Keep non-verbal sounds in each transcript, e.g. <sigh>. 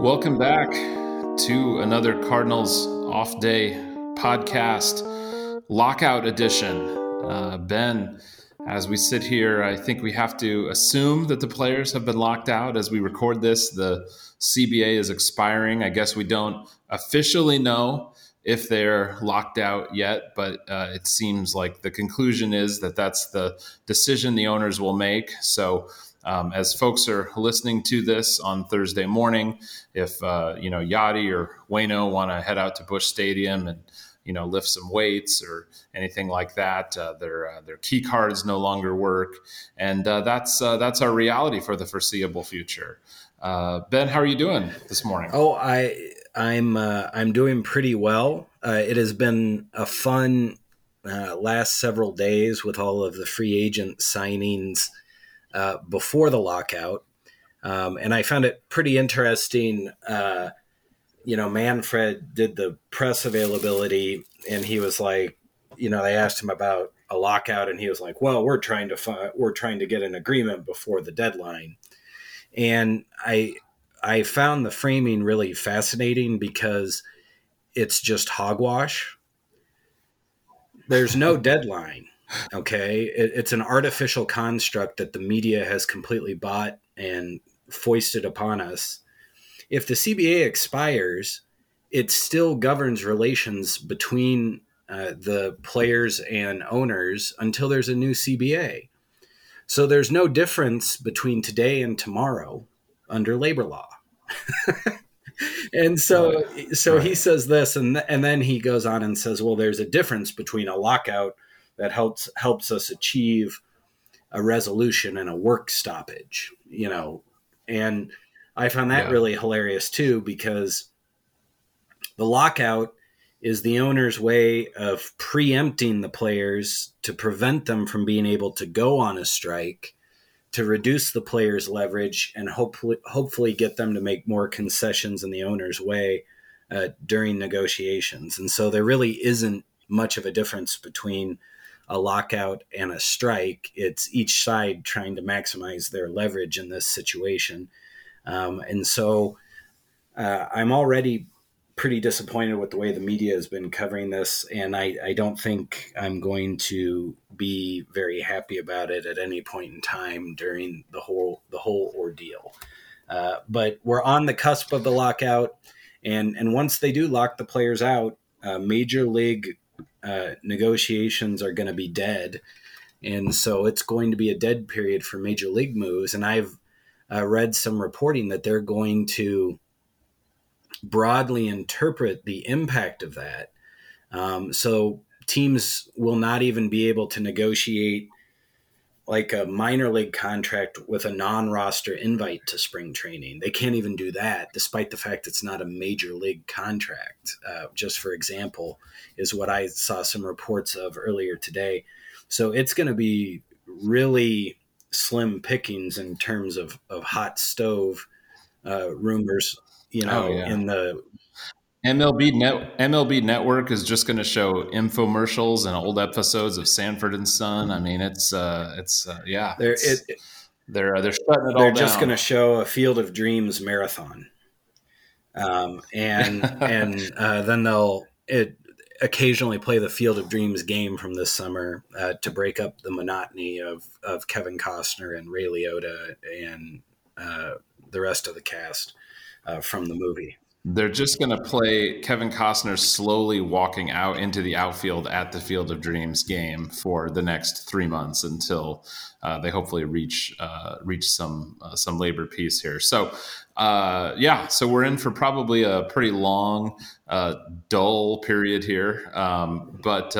Welcome back to another Cardinals off day podcast, lockout edition. Uh, ben, as we sit here, I think we have to assume that the players have been locked out as we record this. The CBA is expiring. I guess we don't officially know if they're locked out yet, but uh, it seems like the conclusion is that that's the decision the owners will make. So, um, as folks are listening to this on Thursday morning, if uh, you know Yadi or Wayno want to head out to Busch Stadium and you know lift some weights or anything like that, uh, their uh, their key cards no longer work, and uh, that's uh, that's our reality for the foreseeable future. Uh, ben, how are you doing this morning? Oh, I I'm I'm doing pretty well. it has been a fun last several days with all of the free agent signings uh, before the lockout. Um, and I found it pretty interesting. Uh, you know, Manfred did the press availability, and he was like, you know, they asked him about a lockout, and he was like, "Well, we're trying to find, we're trying to get an agreement before the deadline." And I I found the framing really fascinating because it's just hogwash. There's no <laughs> deadline. Okay. It, it's an artificial construct that the media has completely bought and foisted upon us. If the CBA expires, it still governs relations between uh, the players and owners until there's a new CBA. So there's no difference between today and tomorrow under labor law. <laughs> and so so he says this and th- and then he goes on and says well there's a difference between a lockout that helps helps us achieve a resolution and a work stoppage you know and i found that yeah. really hilarious too because the lockout is the owner's way of preempting the players to prevent them from being able to go on a strike to reduce the players leverage and hopefully hopefully get them to make more concessions in the owner's way uh, during negotiations and so there really isn't much of a difference between a lockout and a strike. It's each side trying to maximize their leverage in this situation. Um, and so uh, I'm already pretty disappointed with the way the media has been covering this. And I, I don't think I'm going to be very happy about it at any point in time during the whole, the whole ordeal. Uh, but we're on the cusp of the lockout. And, and once they do lock the players out, uh, major league uh, negotiations are going to be dead. And so it's going to be a dead period for major league moves. And I've uh, read some reporting that they're going to broadly interpret the impact of that. Um, so teams will not even be able to negotiate like a minor league contract with a non-roster invite to spring training. They can't even do that, despite the fact it's not a major league contract. Uh, just for example, is what I saw some reports of earlier today. So it's going to be really slim pickings in terms of, of hot stove uh, rumors. You know, oh, yeah. in the MLB net MLB Network is just going to show infomercials and old episodes of Sanford and Son. I mean, it's uh, it's uh, yeah, they're it's, it, they're uh, they're shutting it They're just going to show a Field of Dreams marathon, um, and <laughs> and uh, then they'll it occasionally play the Field of Dreams game from this summer uh, to break up the monotony of of Kevin Costner and Ray Liotta and uh, the rest of the cast uh, from the movie. They're just going to play Kevin Costner slowly walking out into the outfield at the Field of Dreams game for the next three months until uh, they hopefully reach uh, reach some uh, some labor peace here. So, uh, yeah, so we're in for probably a pretty long, uh, dull period here, um, but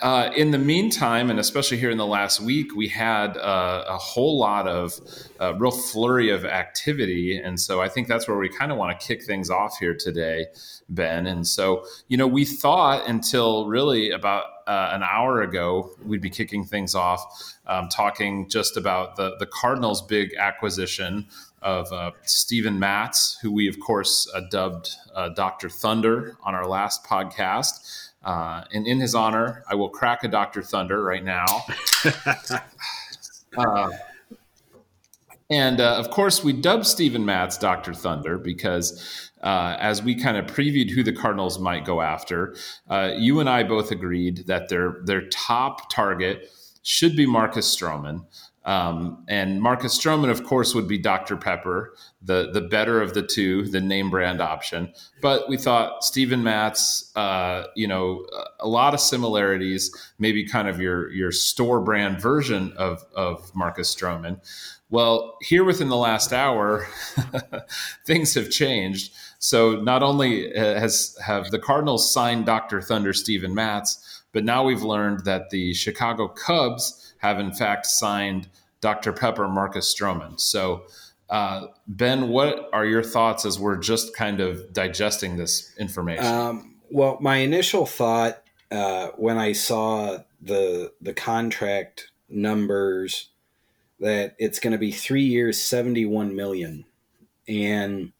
uh, uh, in the meantime, and especially here in the last week, we had uh, a whole lot of uh, real flurry of activity. And so I think that's where we kind of want to kick things off here today, Ben. And so, you know, we thought until really about uh, an hour ago, we'd be kicking things off, um, talking just about the, the Cardinals' big acquisition of uh, Steven Matz, who we, of course, uh, dubbed Dr. Thunder on our last podcast. Uh, and in his honor, I will crack a Dr. Thunder right now. <laughs> uh, And uh, of course, we dubbed Steven Matz Dr. Thunder because uh, as we kind of previewed who the Cardinals might go after, uh, you and I both agreed that their their top target should be Marcus Stroman. Um, and Marcus Stroman, of course, would be Dr. Pepper, the the better of the two, the name brand option. But we thought Steven Matz, uh, you know, a lot of similarities, maybe kind of your your store brand version of of Marcus Stroman. Well, here within the last hour, <laughs> things have changed. So not only uh, has have the Cardinals signed Dr. Thunder Steven Matz, but now we've learned that the Chicago Cubs have in fact signed Dr. Pepper Marcus Stroman. So uh, Ben, what are your thoughts as we're just kind of digesting this information? Um, well, my initial thought uh, when I saw the the contract numbers that it's going to be three years, seventy one million, and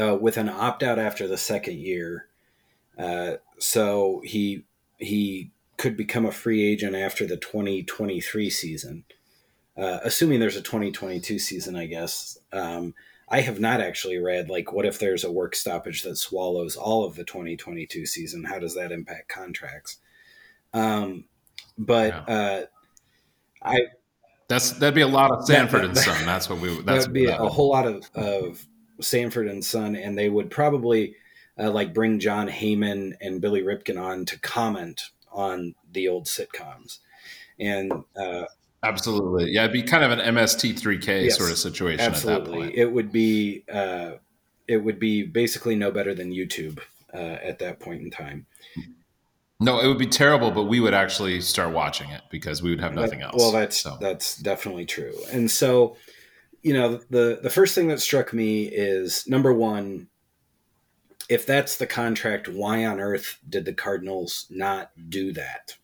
uh, with an opt out after the second year. Uh, so he he could become a free agent after the 2023 season, uh, assuming there's a 2022 season, I guess. Um, I have not actually read like what if there's a work stoppage that swallows all of the 2022 season? How does that impact contracts? Um, but yeah. uh, I that's that'd be a lot of Sanford that, and Son. That's what we. <laughs> That's that'd be that a whole lot of of Sanford and Son, and they would probably uh, like bring Jon Heyman and Billy Ripken on to comment on the old sitcoms, and uh, absolutely, yeah, it'd be kind of an MST3K yes, sort of situation. At that point. Absolutely, it would be uh, it would be basically no better than YouTube uh, at that point in time. No, it would be terrible, but we would actually start watching it because we would have nothing else. Well, that's so. that's definitely true. And so, you know, the the first thing that struck me is number one, if that's the contract, why on earth did the Cardinals not do that?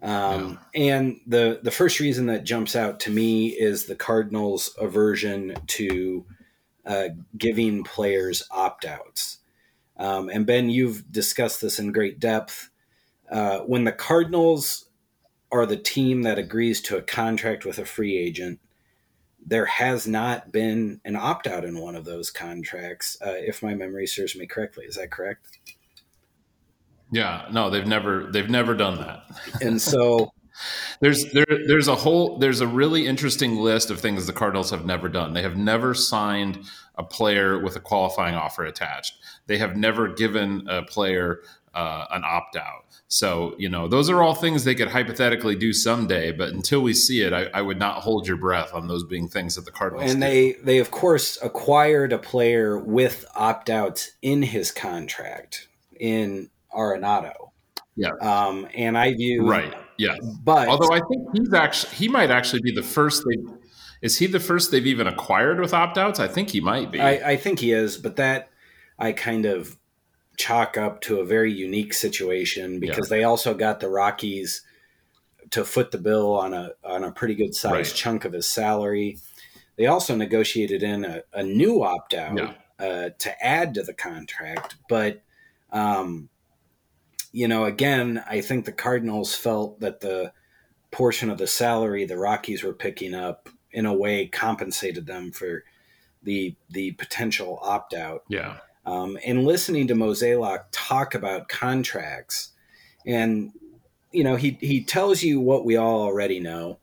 Um, yeah. And the the first reason that jumps out to me is the Cardinals' aversion to uh, giving players opt outs. Um, and Ben, you've discussed this in great depth. Uh, when the Cardinals are the team that agrees to a contract with a free agent, there has not been an opt out in one of those contracts, uh, if my memory serves me correctly. Is that correct? Yeah, no, they've never they've never done that. And <laughs> so there's there there's a whole there's a really interesting list of things the Cardinals have never done. They have never signed a player with a qualifying offer attached. They have never given a player uh, an opt out. So, you know, those are all things they could hypothetically do someday, but until we see it, I, I would not hold your breath on those being things that the Cardinals. And they, they of course acquired a player with opt outs in his contract in Arenado. Yeah. Um, and I view right. Yeah. But although I think he's actually he might actually be the first they is he the first they've even acquired with opt outs? I think he might be. I, I think he is, but that I kind of chalk up to a very unique situation because yeah. they also got the Rockies to foot the bill on a on a pretty good sized right. chunk of his salary. They also negotiated in a, a new opt out yeah. uh, to add to the contract, but um, you know, again, I think the Cardinals felt that the portion of the salary the Rockies were picking up in a way compensated them for the the potential opt out. Yeah. Um, and listening to Mozeliak talk about contracts, and you know, he he tells you what we all already know.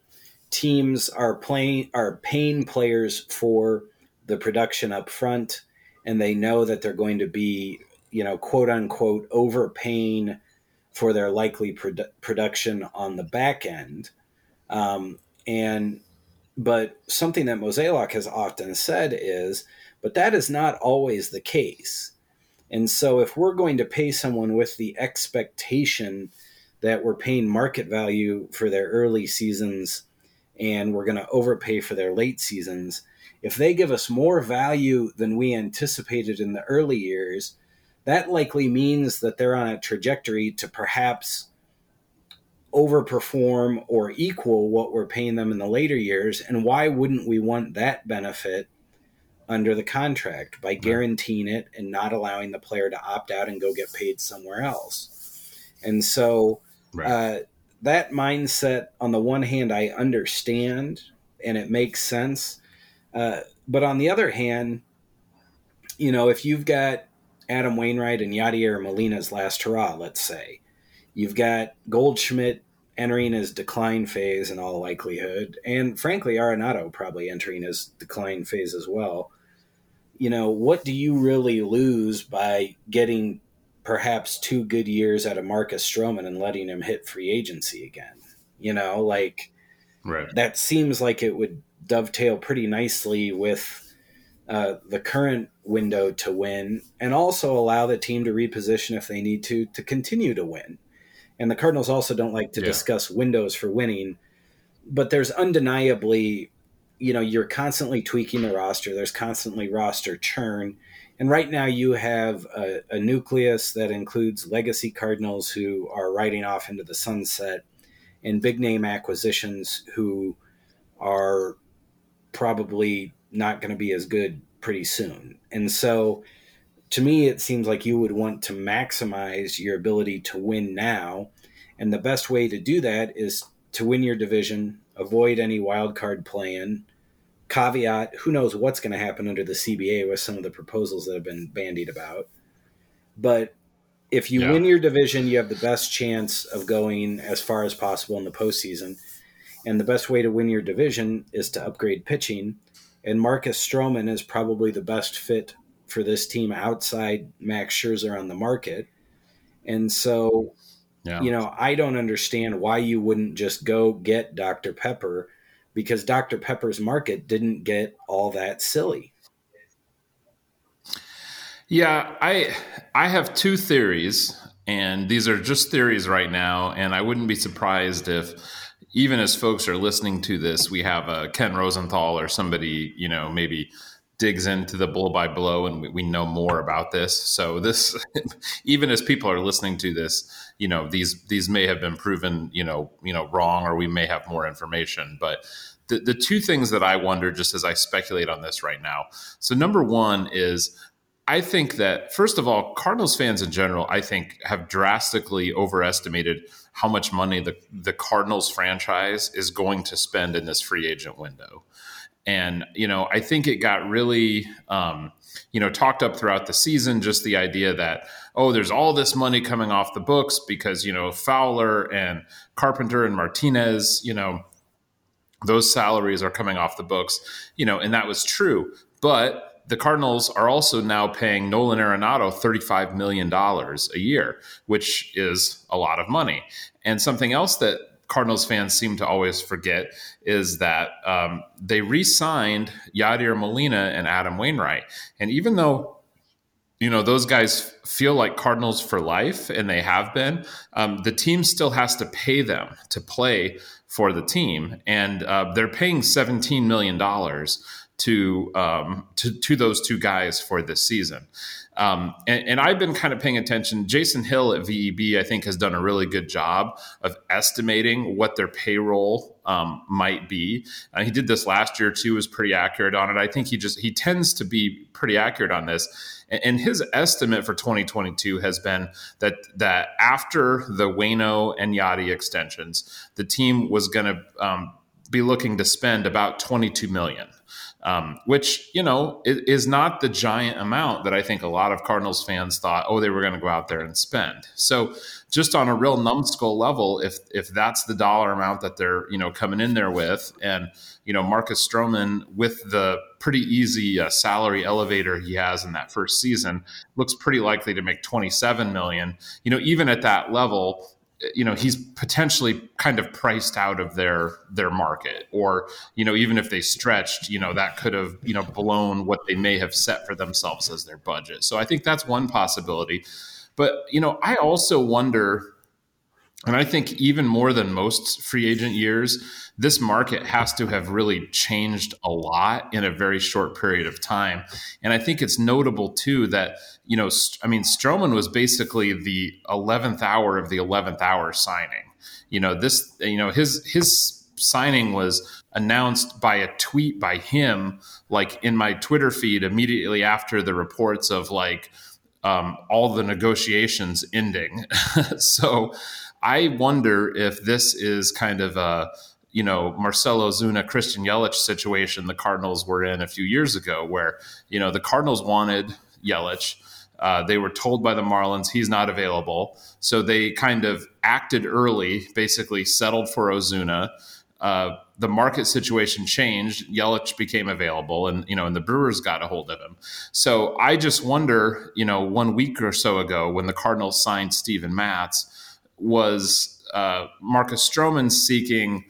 Teams are playing are paying players for the production up front, and they know that they're going to be, you know, quote unquote, overpaying for their likely produ- production on the back end. Um, and but something that Mozeliak has often said is but that is not always the case. And so, if we're going to pay someone with the expectation that we're paying market value for their early seasons and we're going to overpay for their late seasons, if they give us more value than we anticipated in the early years, that likely means that they're on a trajectory to perhaps overperform or equal what we're paying them in the later years. And why wouldn't we want that benefit under the contract by guaranteeing it and not allowing the player to opt out and go get paid somewhere else. And so right. uh, that mindset, on the one hand, I understand and it makes sense. Uh, but on the other hand, you know, if you've got Adam Wainwright and Yadier Molina's last hurrah, let's say, you've got Goldschmidt entering his decline phase in all likelihood, and frankly, Arenado probably entering his decline phase as well. You know, what do you really lose by getting perhaps two good years out of Marcus Stroman and letting him hit free agency again? You know, like right. that seems like it would dovetail pretty nicely with uh, the current window to win and also allow the team to reposition if they need to to continue to win and the Cardinals also don't like to yeah. discuss windows for winning, but there's undeniably, you know, you're constantly tweaking the roster. There's constantly roster churn. And right now you have a, a nucleus that includes legacy Cardinals who are riding off into the sunset and big name acquisitions who are probably not going to be as good pretty soon. And so to me, it seems like you would want to maximize your ability to win now. And the best way to do that is to win your division, avoid any wild card plan. Caveat, who knows what's going to happen under the CBA with some of the proposals that have been bandied about. But if you yeah. win your division, you have the best chance of going as far as possible in the postseason. And the best way to win your division is to upgrade pitching. And Marcus Stroman is probably the best fit for this team outside Max Scherzer on the market. And so, yeah. you know, I don't understand why you wouldn't just go get Dr. Pepper because Dr. Pepper's market didn't get all that silly. Yeah, I I have two theories and these are just theories right now and I wouldn't be surprised if even as folks are listening to this, we have a Ken Rosenthal or somebody, you know, maybe digs into the blow by blow and we, we, know more about this so this <laughs> even as people are listening to this you know these these may have been proven you know you know wrong or we may have more information but the, the two things that i wonder just as i speculate on this right now so number one is I think that first of all, Cardinals fans in general, I think, have drastically overestimated how much money the the Cardinals franchise is going to spend in this free agent window. And, you know, I think it got really, um, you know, talked up throughout the season, just the idea that, oh, there's all this money coming off the books because, you know, Fowler and Carpenter and Martinez, you know, those salaries are coming off the books, you know, and that was true. But the Cardinals are also now paying Nolan Arenado $35 million a year, which is a lot of money. And something else that Cardinals fans seem to always forget is that um, they re-signed Yadier Molina and Adam Wainwright, and even though you know those guys feel like Cardinals for life, and they have been, um, the team still has to pay them to play for the team, and uh, they're paying seventeen million dollars to um, to to those two guys for this season. Um, and, and, I've been kind of paying attention. Jason Hill at VEB, I think, has done a really good job of estimating what their payroll um, might be. Uh, he did this last year too; was pretty accurate on it. I think he just he tends to be pretty accurate on this. And, and his estimate for 2022 has been that that after the Wayno and Yadi extensions, the team was going to um, be looking to spend about 22 million um, which you know is, not the giant amount that I think a lot of Cardinals fans thought. Oh, they were going to go out there and spend. So just on a real numbskull level, if if that's the dollar amount that they're you know coming in there with, and you know Marcus Stroman with the pretty easy uh, salary elevator he has in that first season looks pretty likely to make 27 million. You know, even at that level, you know he's potentially kind of priced out of their their market. Or you know even if they stretched you know that could have you know blown what they may have set for themselves as their budget. So i think that's one possibility. But you know i also wonder and i think even more than most free agent years this market has to have really changed a lot in a very short period of time. And I think it's notable too that, you know, I mean, Stroman was basically the 11th hour of the 11th hour signing. You know, this, you know, his, his signing was announced by a tweet by him, like in my Twitter feed immediately after the reports of like, um, all the negotiations ending. <laughs> so I wonder if this is kind of a, you know, Marcell Ozuna, Christian Yelich situation the Cardinals were in a few years ago, where, you know, the Cardinals wanted Yelich. Uh, they were told by the Marlins he's not available. So they kind of acted early, basically settled for Ozuna. Uh, the market situation changed. Yelich became available, and you know, and the Brewers got a hold of him. So I just wonder, you know, one week or so ago when the Cardinals signed Steven Matz, was uh, Marcus Stroman seeking?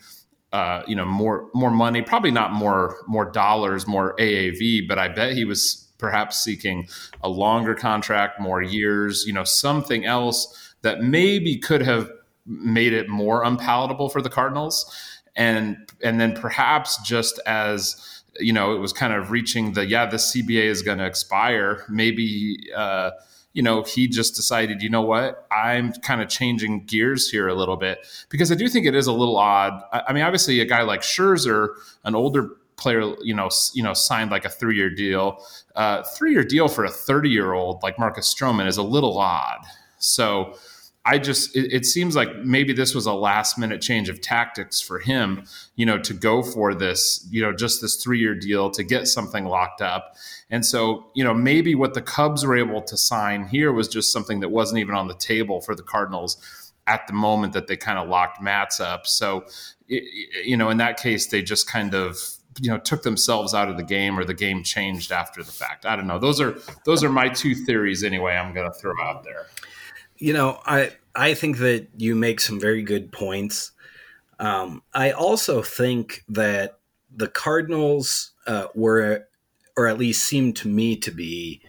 Uh, you know more more money probably not more more dollars more AAV but I bet he was perhaps seeking a longer contract more years you know something else that maybe could have made it more unpalatable for the Cardinals and and then perhaps just as you know it was kind of reaching the yeah the CBA is going to expire maybe uh, you know he just decided you know what? I'm kind of changing gears here a little bit because I do think it is a little odd. I, I mean obviously a guy like Scherzer an older player you know you know signed like a three year deal. Uh, three year deal for a 30 year old like Marcus Stroman is a little odd. So I just it, it, seems like maybe this was a last minute change of tactics for him, you know, to go for this, you know, just this three year deal to get something locked up. And so, you know, maybe what the Cubs were able to sign here was just something that wasn't even on the table for the Cardinals at the moment that they kind of locked Matz up. So, you know, in that case, they just kind of you know took themselves out of the game or the game changed after the fact. I don't know. Those are those are my two theories anyway. I'm going to throw out there. You know, I I think that you make some very good points. Um, I also think that the Cardinals uh, were, or at least seemed to me to be,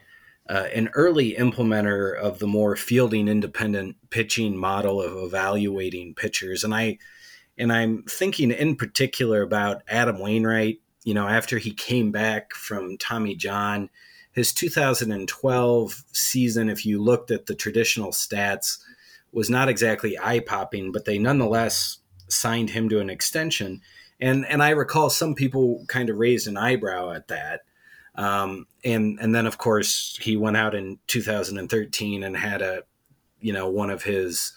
uh, an early implementer of the more fielding independent pitching model of evaluating pitchers, and I and I'm thinking in particular about Adam Wainwright. You know, after he came back from Tommy John, his 2012 season, if you looked at the traditional stats, was not exactly eye popping, but they nonetheless signed him to an extension. And and I recall some people kind of raised an eyebrow at that. Um, and and then of course he went out in 2013 and had a you know one of his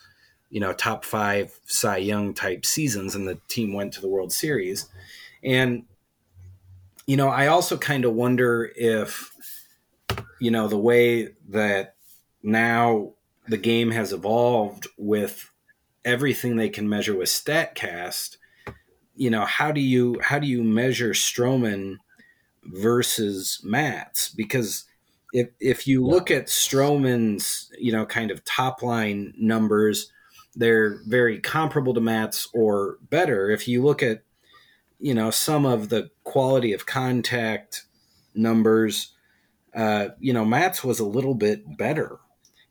you know top five Cy Young type seasons, and the team went to the World Series. And you know I also kind of wonder if you know, the way that now the game has evolved with everything they can measure with Statcast, you know, how do you how do you measure Stroman versus Matz? Because if if you look at Stroman's, you know, kind of top line numbers, they're very comparable to Matz or better. If you look at, you know, some of the quality of contact numbers, uh, you know, Matz was a little bit better.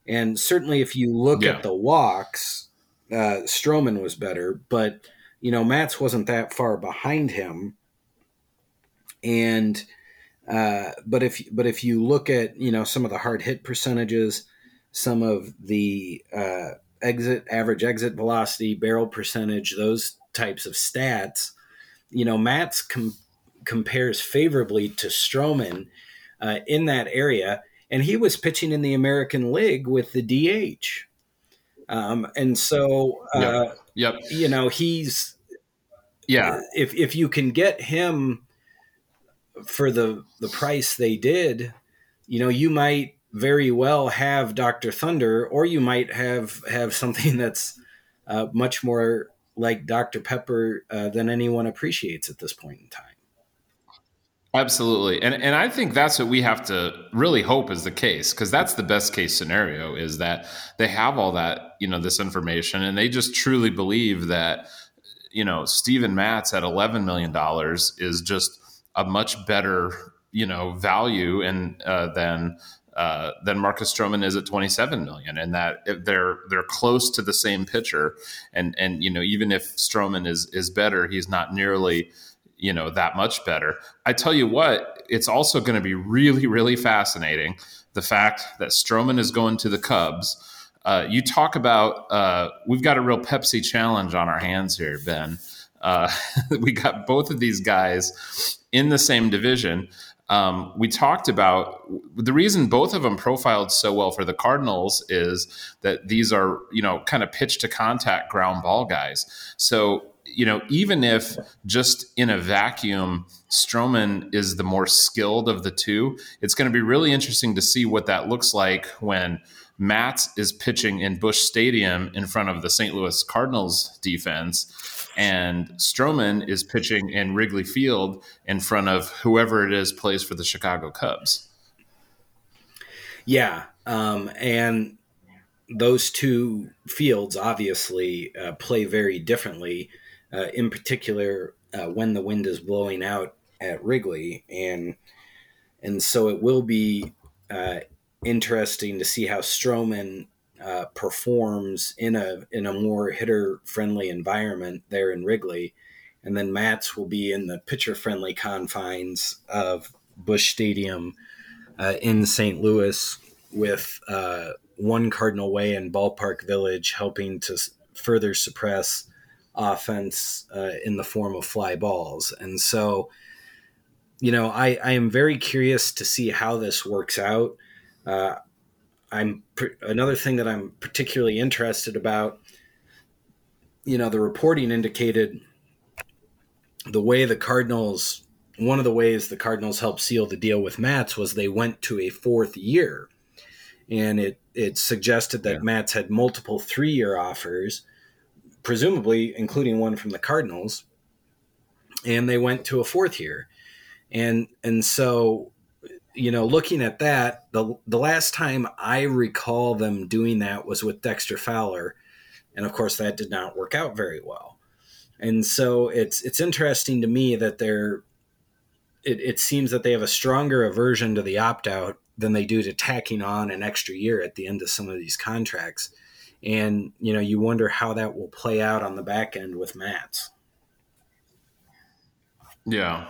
And certainly if you look yeah. at the walks, uh, Stroman was better, but, you know, Matz wasn't that far behind him. And, uh, but if, but if you look at, you know, some of the hard hit percentages, some of the, uh, exit, average exit velocity, barrel percentage, those types of stats, you know, Matz com- compares favorably to Stroman uh, in that area, and he was pitching in the American League with the DH. Um, and so, uh, yep. yep. you know, he's yeah. If if you can get him for the the price they did, you know, you might very well have Doctor Thunder, or you might have have something <laughs> that's uh, much more like Dr Pepper uh, than anyone appreciates at this point in time. Absolutely. And and I think that's what we have to really hope is the case because that's the best case scenario is that they have all that, you know, this information and they just truly believe that you know, Steven Matz at 11 million dollars is just a much better, you know, value and uh, than uh, than Marcus Stroman is at 27 million, and that they're they're close to the same pitcher, and and you know even if Stroman is is better, he's not nearly you know that much better. I tell you what, it's also going to be really really fascinating the fact that Stroman is going to the Cubs. Uh, you talk about uh, we've got a real Pepsi challenge on our hands here, Ben. Uh, <laughs> we got both of these guys in the same division. Um, we talked about the reason both of them profiled so well for the Cardinals is that these are, you know, kind of pitch to contact ground ball guys. So you know, even if just in a vacuum, Stroman is the more skilled of the two, it's going to be really interesting to see what that looks like when Matt is pitching in Busch Stadium in front of the St. Louis Cardinals defense, and Stroman is pitching in Wrigley Field in front of whoever it is plays for the Chicago Cubs. Yeah, um, and those two fields obviously uh, play very differently. Uh, in particular, uh, when the wind is blowing out at Wrigley, and and so it will be uh, interesting to see how Stroman uh, performs in a in a more hitter friendly environment there in Wrigley, and then Matz will be in the pitcher friendly confines of Busch Stadium uh, in St. Louis with uh, one Cardinal Way and Ballpark Village helping to further suppress offense uh, in the form of fly balls, and so. You know, I, I am very curious to see how this works out. Uh, I'm another thing that I'm particularly interested about. You know, the reporting indicated the way the Cardinals, one of the ways the Cardinals helped seal the deal with Matz was they went to a fourth year, and it it suggested that yeah. Matz had multiple three year offers, presumably including one from the Cardinals, and they went to a fourth year, and and so you know, looking at that, the the last time I recall them doing that was with Dexter Fowler, and of course that did not work out very well. And so it's it's interesting to me that they're it, it seems that they have a stronger aversion to the opt out than they do to tacking on an extra year at the end of some of these contracts. And you know, you wonder how that will play out on the back end with Matz. Yeah.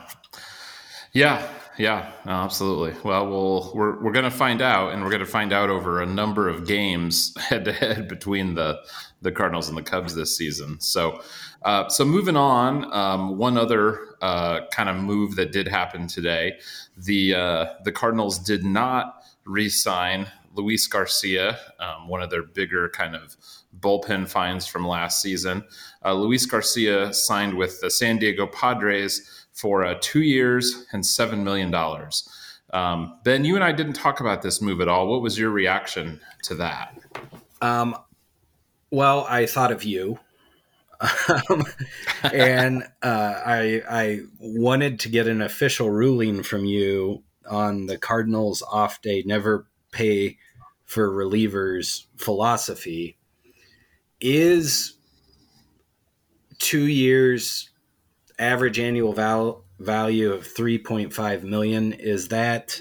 Yeah, yeah, absolutely. Well, we'll we're we're to find out, and we're to find out over a number of games head to head between the the Cardinals and the Cubs this season. So, uh, so moving on, um, one other uh, kind of move that did happen today, the uh, the Cardinals did not re-sign Luis Garcia, um, one of their bigger kind of bullpen finds from last season. Uh, Luis Garcia signed with the San Diego Padres for uh, two years and $7 million. Um, ben, you and I didn't talk about this move at all. What was your reaction to that? Um, well, I thought of you. Um, and uh, I, I wanted to get an official ruling from you on the Cardinals off day, never pay for relievers philosophy. Is two years average annual val- value of 3.5 million is that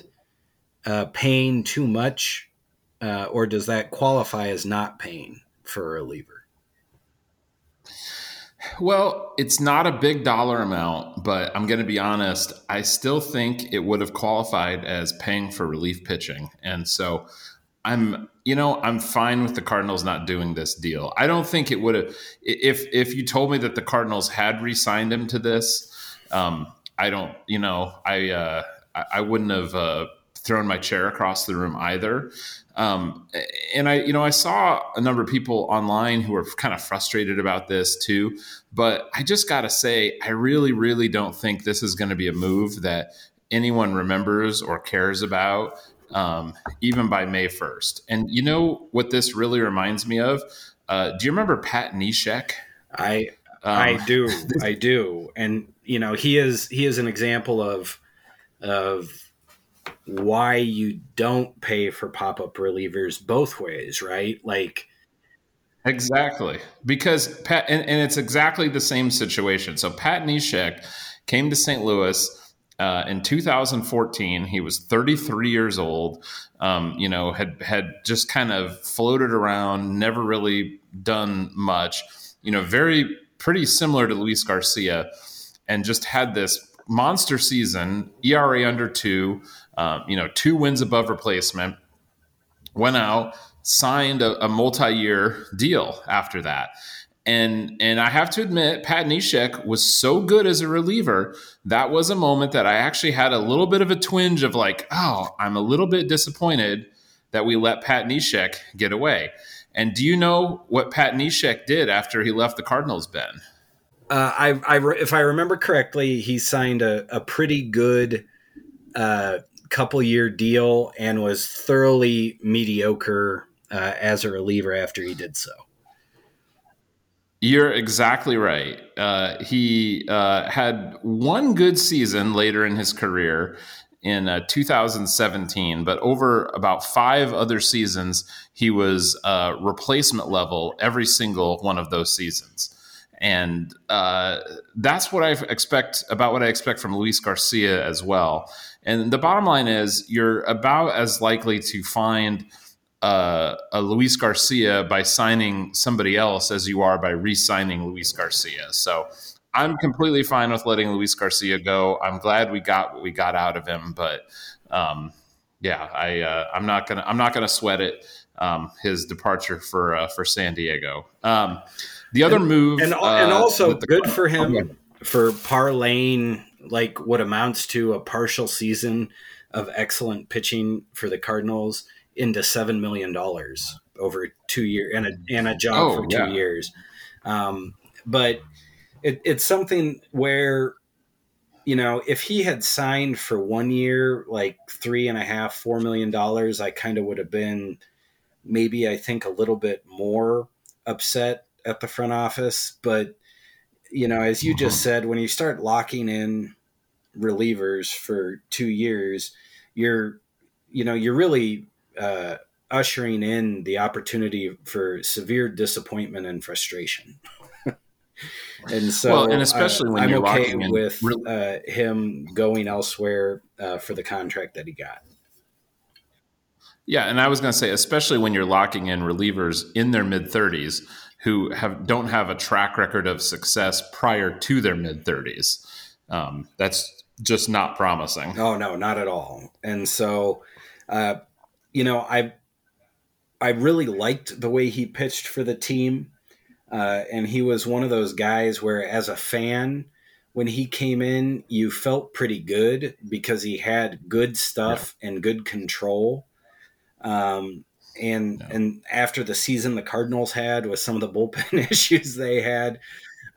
uh, paying too much uh, or does that qualify as not paying for a reliever well it's not a big dollar amount but i'm going to be honest i still think it would have qualified as paying for relief pitching and so I'm you know I'm fine with the Cardinals not doing this deal. I don't think it would have if if you told me that the Cardinals had re-signed him to this. Um, I don't you know I uh, I wouldn't have uh, thrown my chair across the room either. Um, and I you know I saw a number of people online who were kind of frustrated about this too. But I just got to say I really really don't think this is going to be a move that anyone remembers or cares about um, even by May 1st. And you know what this really reminds me of? Uh, do you remember Pat Neshek? I um, I do, <laughs> I do, and you know he is he is an example of of why you don't pay for pop up relievers both ways, right? Like exactly because Pat, and, and it's exactly the same situation. So Pat Neshek came to St. Louis uh, in 2014, he was 33 years old. Um, you know, had had just kind of floated around, never really done much. You know, very pretty similar to Luis Garcia, and just had this monster season. ERA under two. Um, you know, two wins above replacement. Went out, signed a, a multi-year deal after that. And and I have to admit, Pat Neshek was so good as a reliever. That was a moment that I actually had a little bit of a twinge of like, oh, I'm a little bit disappointed that we let Pat Neshek get away. And do you know what Pat Neshek did after he left the Cardinals, Ben? Uh, I, I, if I remember correctly, he signed a, a pretty good uh, couple year deal and was thoroughly mediocre uh, as a reliever after he did so. You're exactly right. Uh, he uh, had one good season later in his career in uh, 2017, but over about five other seasons, he was uh, replacement level every single one of those seasons. And uh, that's what I expect about what I expect from Luis Garcia as well. And the bottom line is, you're about as likely to find uh, a Luis Garcia by signing somebody else as you are by re-signing Luis Garcia. So I'm completely fine with letting Luis Garcia go. I'm glad we got what we got out of him, but um, yeah, I uh, I'm not gonna I'm not gonna sweat it. Um, his departure for uh, for San Diego. Um, the other and, move, and, and uh, also good for him for parlaying like what amounts to a partial season of excellent pitching for the Cardinals into seven million dollars over two years and a and a job oh, for two yeah. years. Um, but it, it's something where you know if he had signed for one year like three and a half four million dollars i kind of would have been maybe i think a little bit more upset at the front office but you know as you just mm-hmm. said when you start locking in relievers for two years you're you know you're really uh, ushering in the opportunity for severe disappointment and frustration <laughs> and so, well, and especially uh, when I'm you're okay with uh, him going elsewhere uh, for the contract that he got. Yeah, and I was going to say, especially when you're locking in relievers in their mid 30s who have don't have a track record of success prior to their mid 30s, um, that's just not promising. Oh no, not at all. And so, uh, you know, I I really liked the way he pitched for the team. Uh, and he was one of those guys where, as a fan, when he came in, you felt pretty good because he had good stuff yeah. and good control. Um, and yeah. and after the season the Cardinals had with some of the bullpen <laughs> issues they had,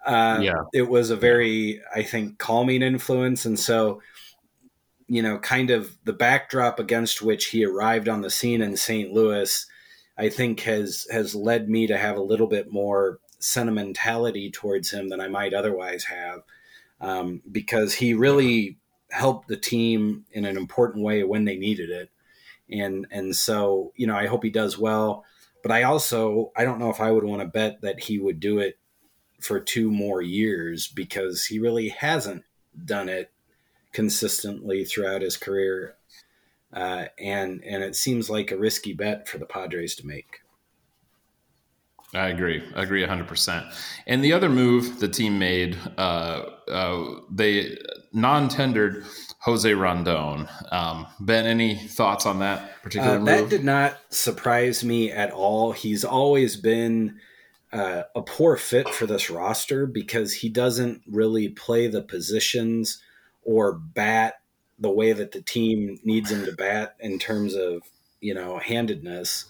uh, yeah. it was a very, I think, calming influence. And so, you know, kind of the backdrop against which he arrived on the scene in St. Louis I think has has led me to have a little bit more sentimentality towards him than I might otherwise have, um, because he really helped the team in an important way when they needed it, and and so you know I hope he does well. But I also I don't know if I would want to bet that he would do it for two more years because he really hasn't done it consistently throughout his career uh, and and it seems like a risky bet for the Padres to make. I agree. I agree 100%. And the other move the team made, uh, uh, they non tendered Jose Rondon. Um, ben, any thoughts on that particular uh, move? That did not surprise me at all. He's always been uh, a poor fit for this roster because he doesn't really play the positions or bat the way that the team needs him to bat in terms of you know handedness.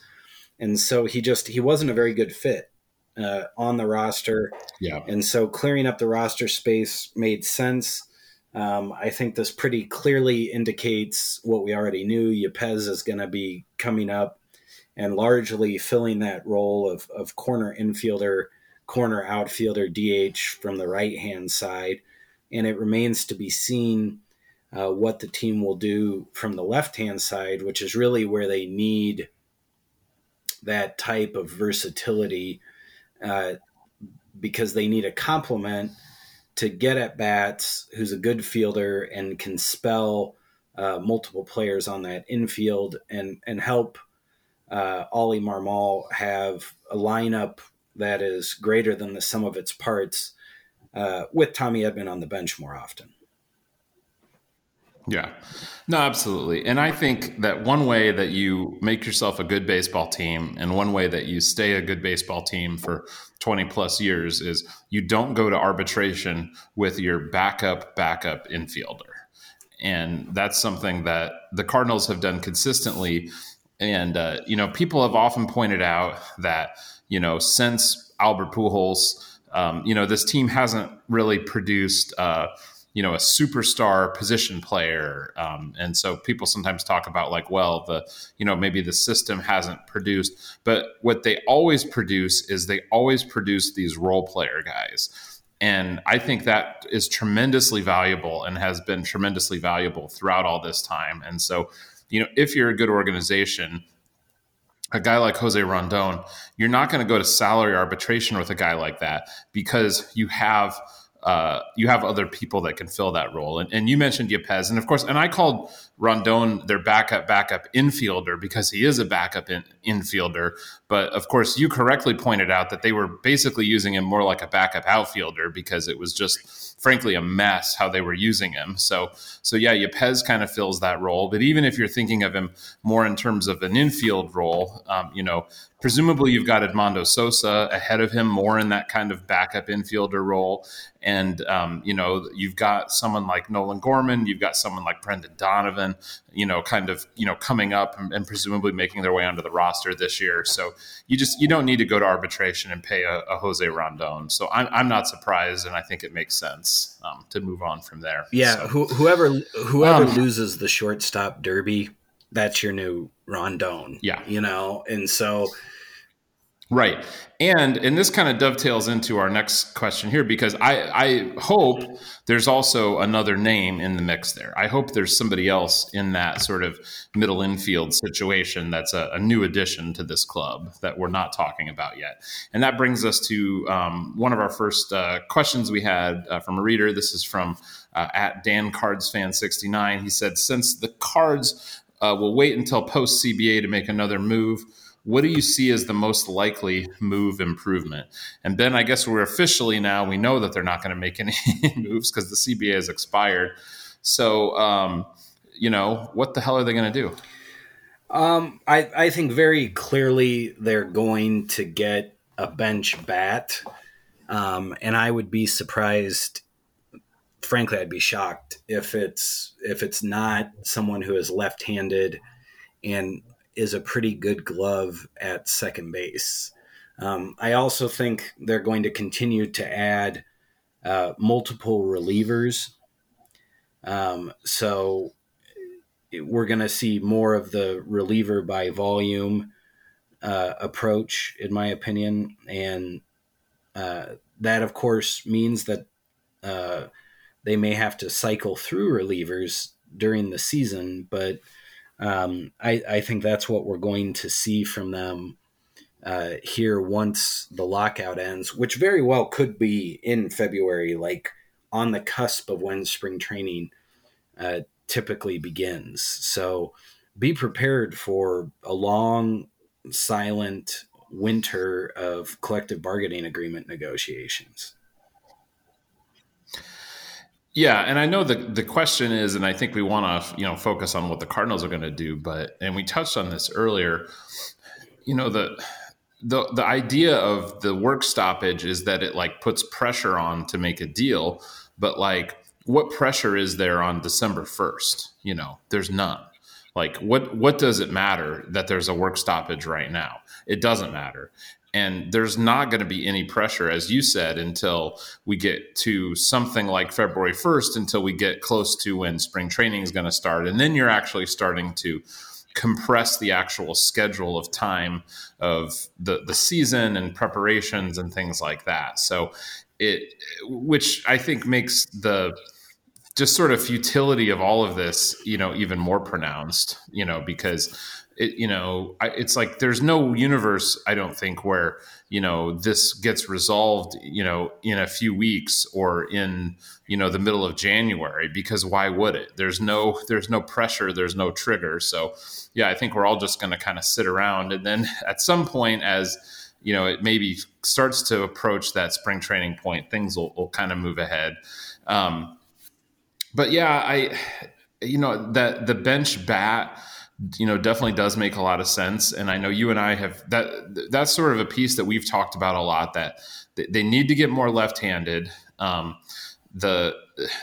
And so he just he wasn't a very good fit uh, on the roster. Yeah. And so clearing up the roster space made sense. Um, I think this pretty clearly indicates what we already knew. Yepez is going to be coming up and largely filling that role of, of corner infielder, corner outfielder, DH from the right hand side. And it remains to be seen uh, what the team will do from the left hand side, which is really where they need that type of versatility uh, because they need a complement to get at bats who's a good fielder and can spell uh, multiple players on that infield and and help uh, Oli Marmol have a lineup that is greater than the sum of its parts uh, with Tommy Edman on the bench more often. Yeah, no, absolutely. And I think that one way that you make yourself a good baseball team and one way that you stay a good baseball team for 20 plus years is you don't go to arbitration with your backup, backup infielder. And that's something that the Cardinals have done consistently. And, uh, you know, people have often pointed out that, you know, since Albert Pujols, um, you know, this team hasn't really produced. Uh, you know a superstar position player. Um, and so people sometimes talk about like well the you know maybe the system hasn't produced. But what they always produce is they always produce these role player guys. And i think that is tremendously valuable and has been tremendously valuable throughout all this time. And so you know if you're a good organization a guy like Jose Rondon, you're not going to go to salary arbitration with a guy like that because you have uh, you have other people that can fill that role. And, and you mentioned Yepez, and of course, and I called Rondon their backup backup infielder because he is a backup in, infielder. But of course, you correctly pointed out that they were basically using him more like a backup outfielder because it was just, frankly, a mess how they were using him. So, so yeah, Yepez kind of fills that role. But even if you're thinking of him more in terms of an infield role, um, you know, presumably you've got Edmundo Sosa ahead of him more in that kind of backup infielder role. And, um, you know, you've got someone like Nolan Gorman, you've got someone like Brendan Donovan, you know, kind of, you know, coming up and, and presumably making their way onto the roster this year. So you just, you don't need to go to arbitration and pay a, a Jose Rondon. So I'm, I'm not surprised. And I think it makes sense um, to move on from there. Yeah. So, who, whoever, whoever um, loses the shortstop derby, that's your new Rondon. Yeah. You know, and so Right. And and this kind of dovetails into our next question here because I, I hope there's also another name in the mix there. I hope there's somebody else in that sort of middle infield situation that's a, a new addition to this club that we're not talking about yet. And that brings us to um, one of our first uh, questions we had uh, from a reader. This is from uh, at Dan Cards Fan 69. He said, Since the Cards uh, will wait until post CBA to make another move, what do you see as the most likely move improvement? And Ben, I guess we're officially now, we know that they're not going to make any <laughs> moves because the CBA has expired. So, um, you know, what the hell are they going to do? Um, I, I think very clearly they're going to get a bench bat. Um, and I would be surprised frankly I'd be shocked if it's if it's not someone who is left-handed and is a pretty good glove at second base. Um, I also think they're going to continue to add uh, multiple relievers. Um, so we're going to see more of the reliever by volume uh, approach, in my opinion. And uh, that, of course, means that uh, they may have to cycle through relievers during the season, but um, I, I, think that's what we're going to see from them uh, here once the lockout ends, which very well could be in February, like on the cusp of when spring training uh, typically begins. So be prepared for a long, silent winter of collective bargaining agreement negotiations. Yeah, and I know the the question is, and I think we want to you know focus on what the Cardinals are going to do, but and we touched on this earlier. You know the the the idea of the work stoppage is that it like puts pressure on to make a deal, but like what pressure is there on December first? You know, there's none. Like what what does it matter that there's a work stoppage right now? It doesn't matter and there's not going to be any pressure as you said until we get to something like february 1st until we get close to when spring training is going to start. And then you're actually starting to compress the actual schedule of time of the the season and preparations and things like that. So it which i think makes the just sort of futility of all of this you know even more pronounced you know because it, you know, I, it's like there's no universe, I don't think, where you know this gets resolved, you know, in a few weeks or in you know the middle of January because why would it? There's no there's no pressure, there's no trigger. So yeah, I think we're all just going to kind of sit around, and then at some point, as you know, it maybe starts to approach that spring training point, things will, will kind of move ahead. Um, but yeah, I you know that the bench bat you know definitely does make a lot of sense. And i know you and i have that that's sort of a piece that we've talked about a lot that they need to get more left-handed. Um, the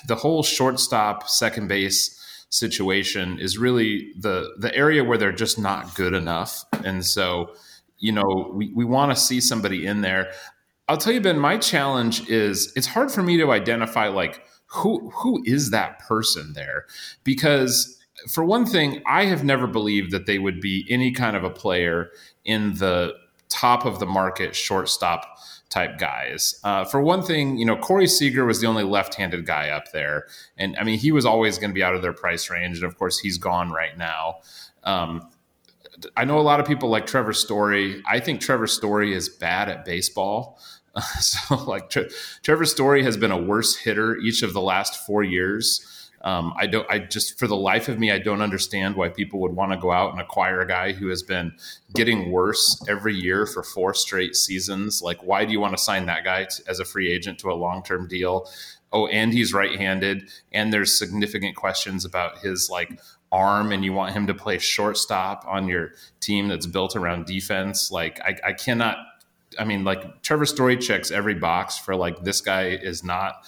the whole shortstop second base situation is really the the area where they're just not good enough. And so you know we, we want to see somebody in there. I'll tell you, Ben, my challenge is it's hard for me to identify like who who is that person there? Because for one thing, I have never believed that they would be any kind of a player in the top of the market shortstop type guys. Uh, for one thing, you know, Corey Seager was the only left-handed guy up there, and I mean, he was always going to be out of their price range, and of course, he's gone right now. Um, I know a lot of people like Trevor Story. I think Trevor Story is bad at baseball. <laughs> so, like, Tre- Trevor Story has been a worse hitter each of the last four years. Um, I don't. I just, for the life of me, I don't understand why people would want to go out and acquire a guy who has been getting worse every year for four straight seasons. Like, why do you want to sign that guy to, as a free agent to a long-term deal? Oh, and he's right-handed, and there's significant questions about his like arm and you want him to play shortstop on your team that's built around defense. Like I, I cannot I mean, like Trevor Story checks every box for like this guy is not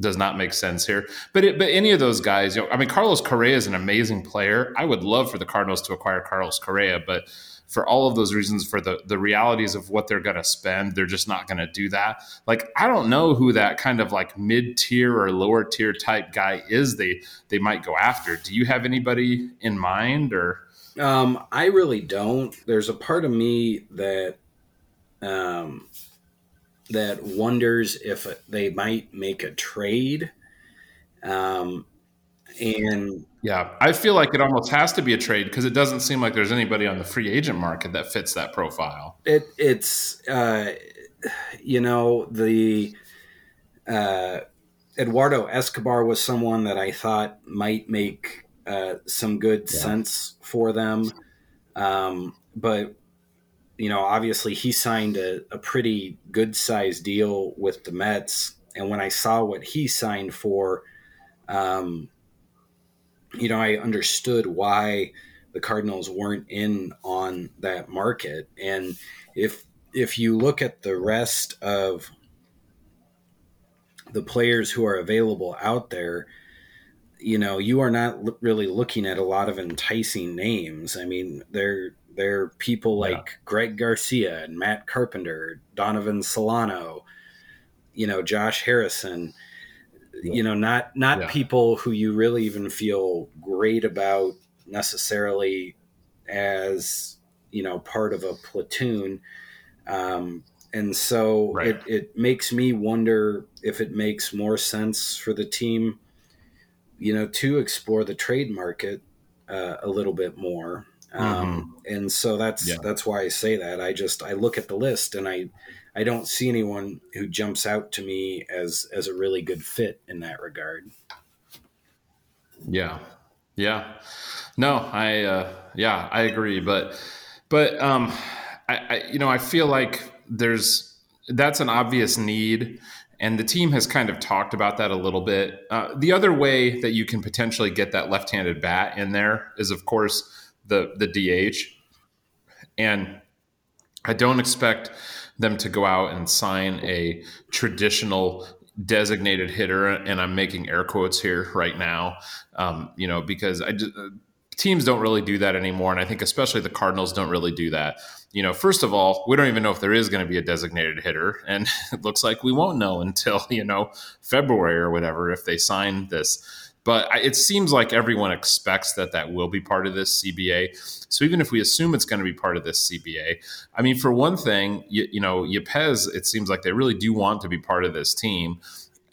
does not make sense here. But it, but any of those guys, you know, I mean, Carlos Correa is an amazing player. I would love for the Cardinals to acquire Carlos Correa, but for all of those reasons, for the the realities of what they're going to spend, they're just not going to do that. Like I don't know who that kind of like mid tier or lower tier type guy is. They they might go after. Do you have anybody in mind or? Um, I really don't. There's a part of me that um, that wonders if they might make a trade. Um, and yeah, I feel like it almost has to be a trade because it doesn't seem like there's anybody on the free agent market that fits that profile. It it's uh, you know the uh, Eduardo Escobar was someone that I thought might make uh, some good yeah. sense for them, um, but you know obviously he signed a, a pretty good sized deal with the Mets, and when I saw what he signed for. Um, you know, I understood why the Cardinals weren't in on that market. And if if you look at the rest of the players who are available out there, you know, you are not really looking at a lot of enticing names. I mean, there there are people like yeah. Greg Garcia and Matt Carpenter, Donovan Solano, you know, Josh Harrison you know not not yeah. people who you really even feel great about necessarily as you know part of a platoon um, and so right. it, it makes me wonder if it makes more sense for the team you know to explore the trade market uh, a little bit more um, mm-hmm. and so that's yeah. that's why i say that i just i look at the list and i I don't see anyone who jumps out to me as as a really good fit in that regard. Yeah, yeah, no, I uh, yeah, I agree, but but um, I, I you know I feel like there's that's an obvious need. And the team has kind of talked about that a little bit. Uh, the other way that you can potentially get that left-handed bat in there is, of course, the the DH. And I don't expect them to go out and sign a traditional designated hitter, and I'm making air quotes here right now, um, you know, because I uh, teams don't really do that anymore, and I think especially the Cardinals don't really do that. You know, first of all, we don't even know if there is going to be a designated hitter, and <laughs> it looks like we won't know until you know February or whatever if they sign this but it seems like everyone expects that that will be part of this CBA. So even if we assume it's going to be part of this CBA, I mean, for one thing, you, you know, Yepez, it seems like they really do want to be part of this team.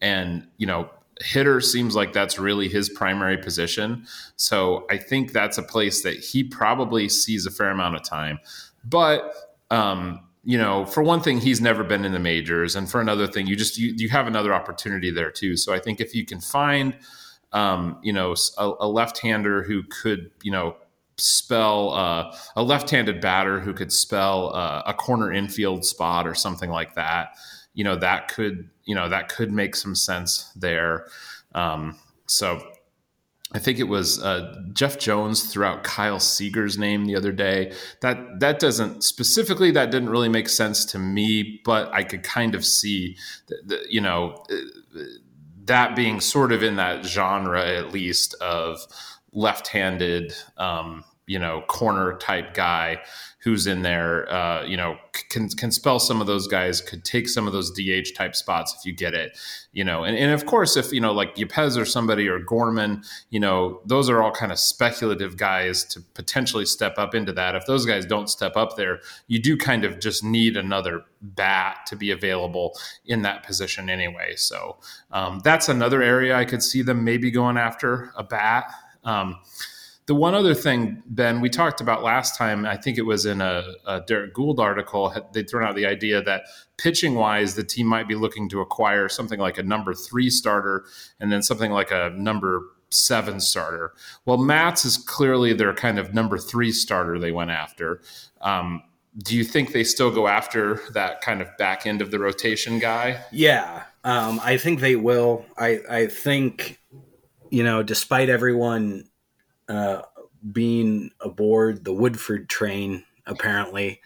And, you know, hitter seems like that's really his primary position. So I think that's a place that he probably sees a fair amount of time. But, um, you know, for one thing, he's never been in the majors, and for another thing, you just you, you have another opportunity there too. So I think if you can find um, you know, a, a left-hander who could, you know, spell uh, a left-handed batter who could spell uh, a corner infield spot or something like that. You know, that could, you know, that could make some sense there. Um, so I think it was uh, Jeff Jones threw out Kyle Seager's name the other day. That that doesn't specifically that didn't really make sense to me, but I could kind of see, the, the, you know, that being sort of in that genre at least of left-handed um, you know corner type guy who's in there uh, you know can can spell some of those guys could take some of those DH type spots if you get it you know. And, and of course if you know like Yepez or somebody or Gorman you know those are all kind of speculative guys to potentially step up into that. If those guys don't step up there you do kind of just need another bat to be available in that position anyway. So um, that's another area I could see them maybe going after a bat. Um, the one other thing, Ben, we talked about last time, I think it was in a, a Derrick Goold article, they'd thrown out the idea that pitching wise, the team might be looking to acquire something like a number three starter and then something like a number seven starter. Well, Matz is clearly their kind of number three starter they went after. Um, do you think they still go after that kind of back end of the rotation guy? Yeah, um, I think they will. I, I think, you know, despite everyone uh, being aboard the Woodford train, apparently.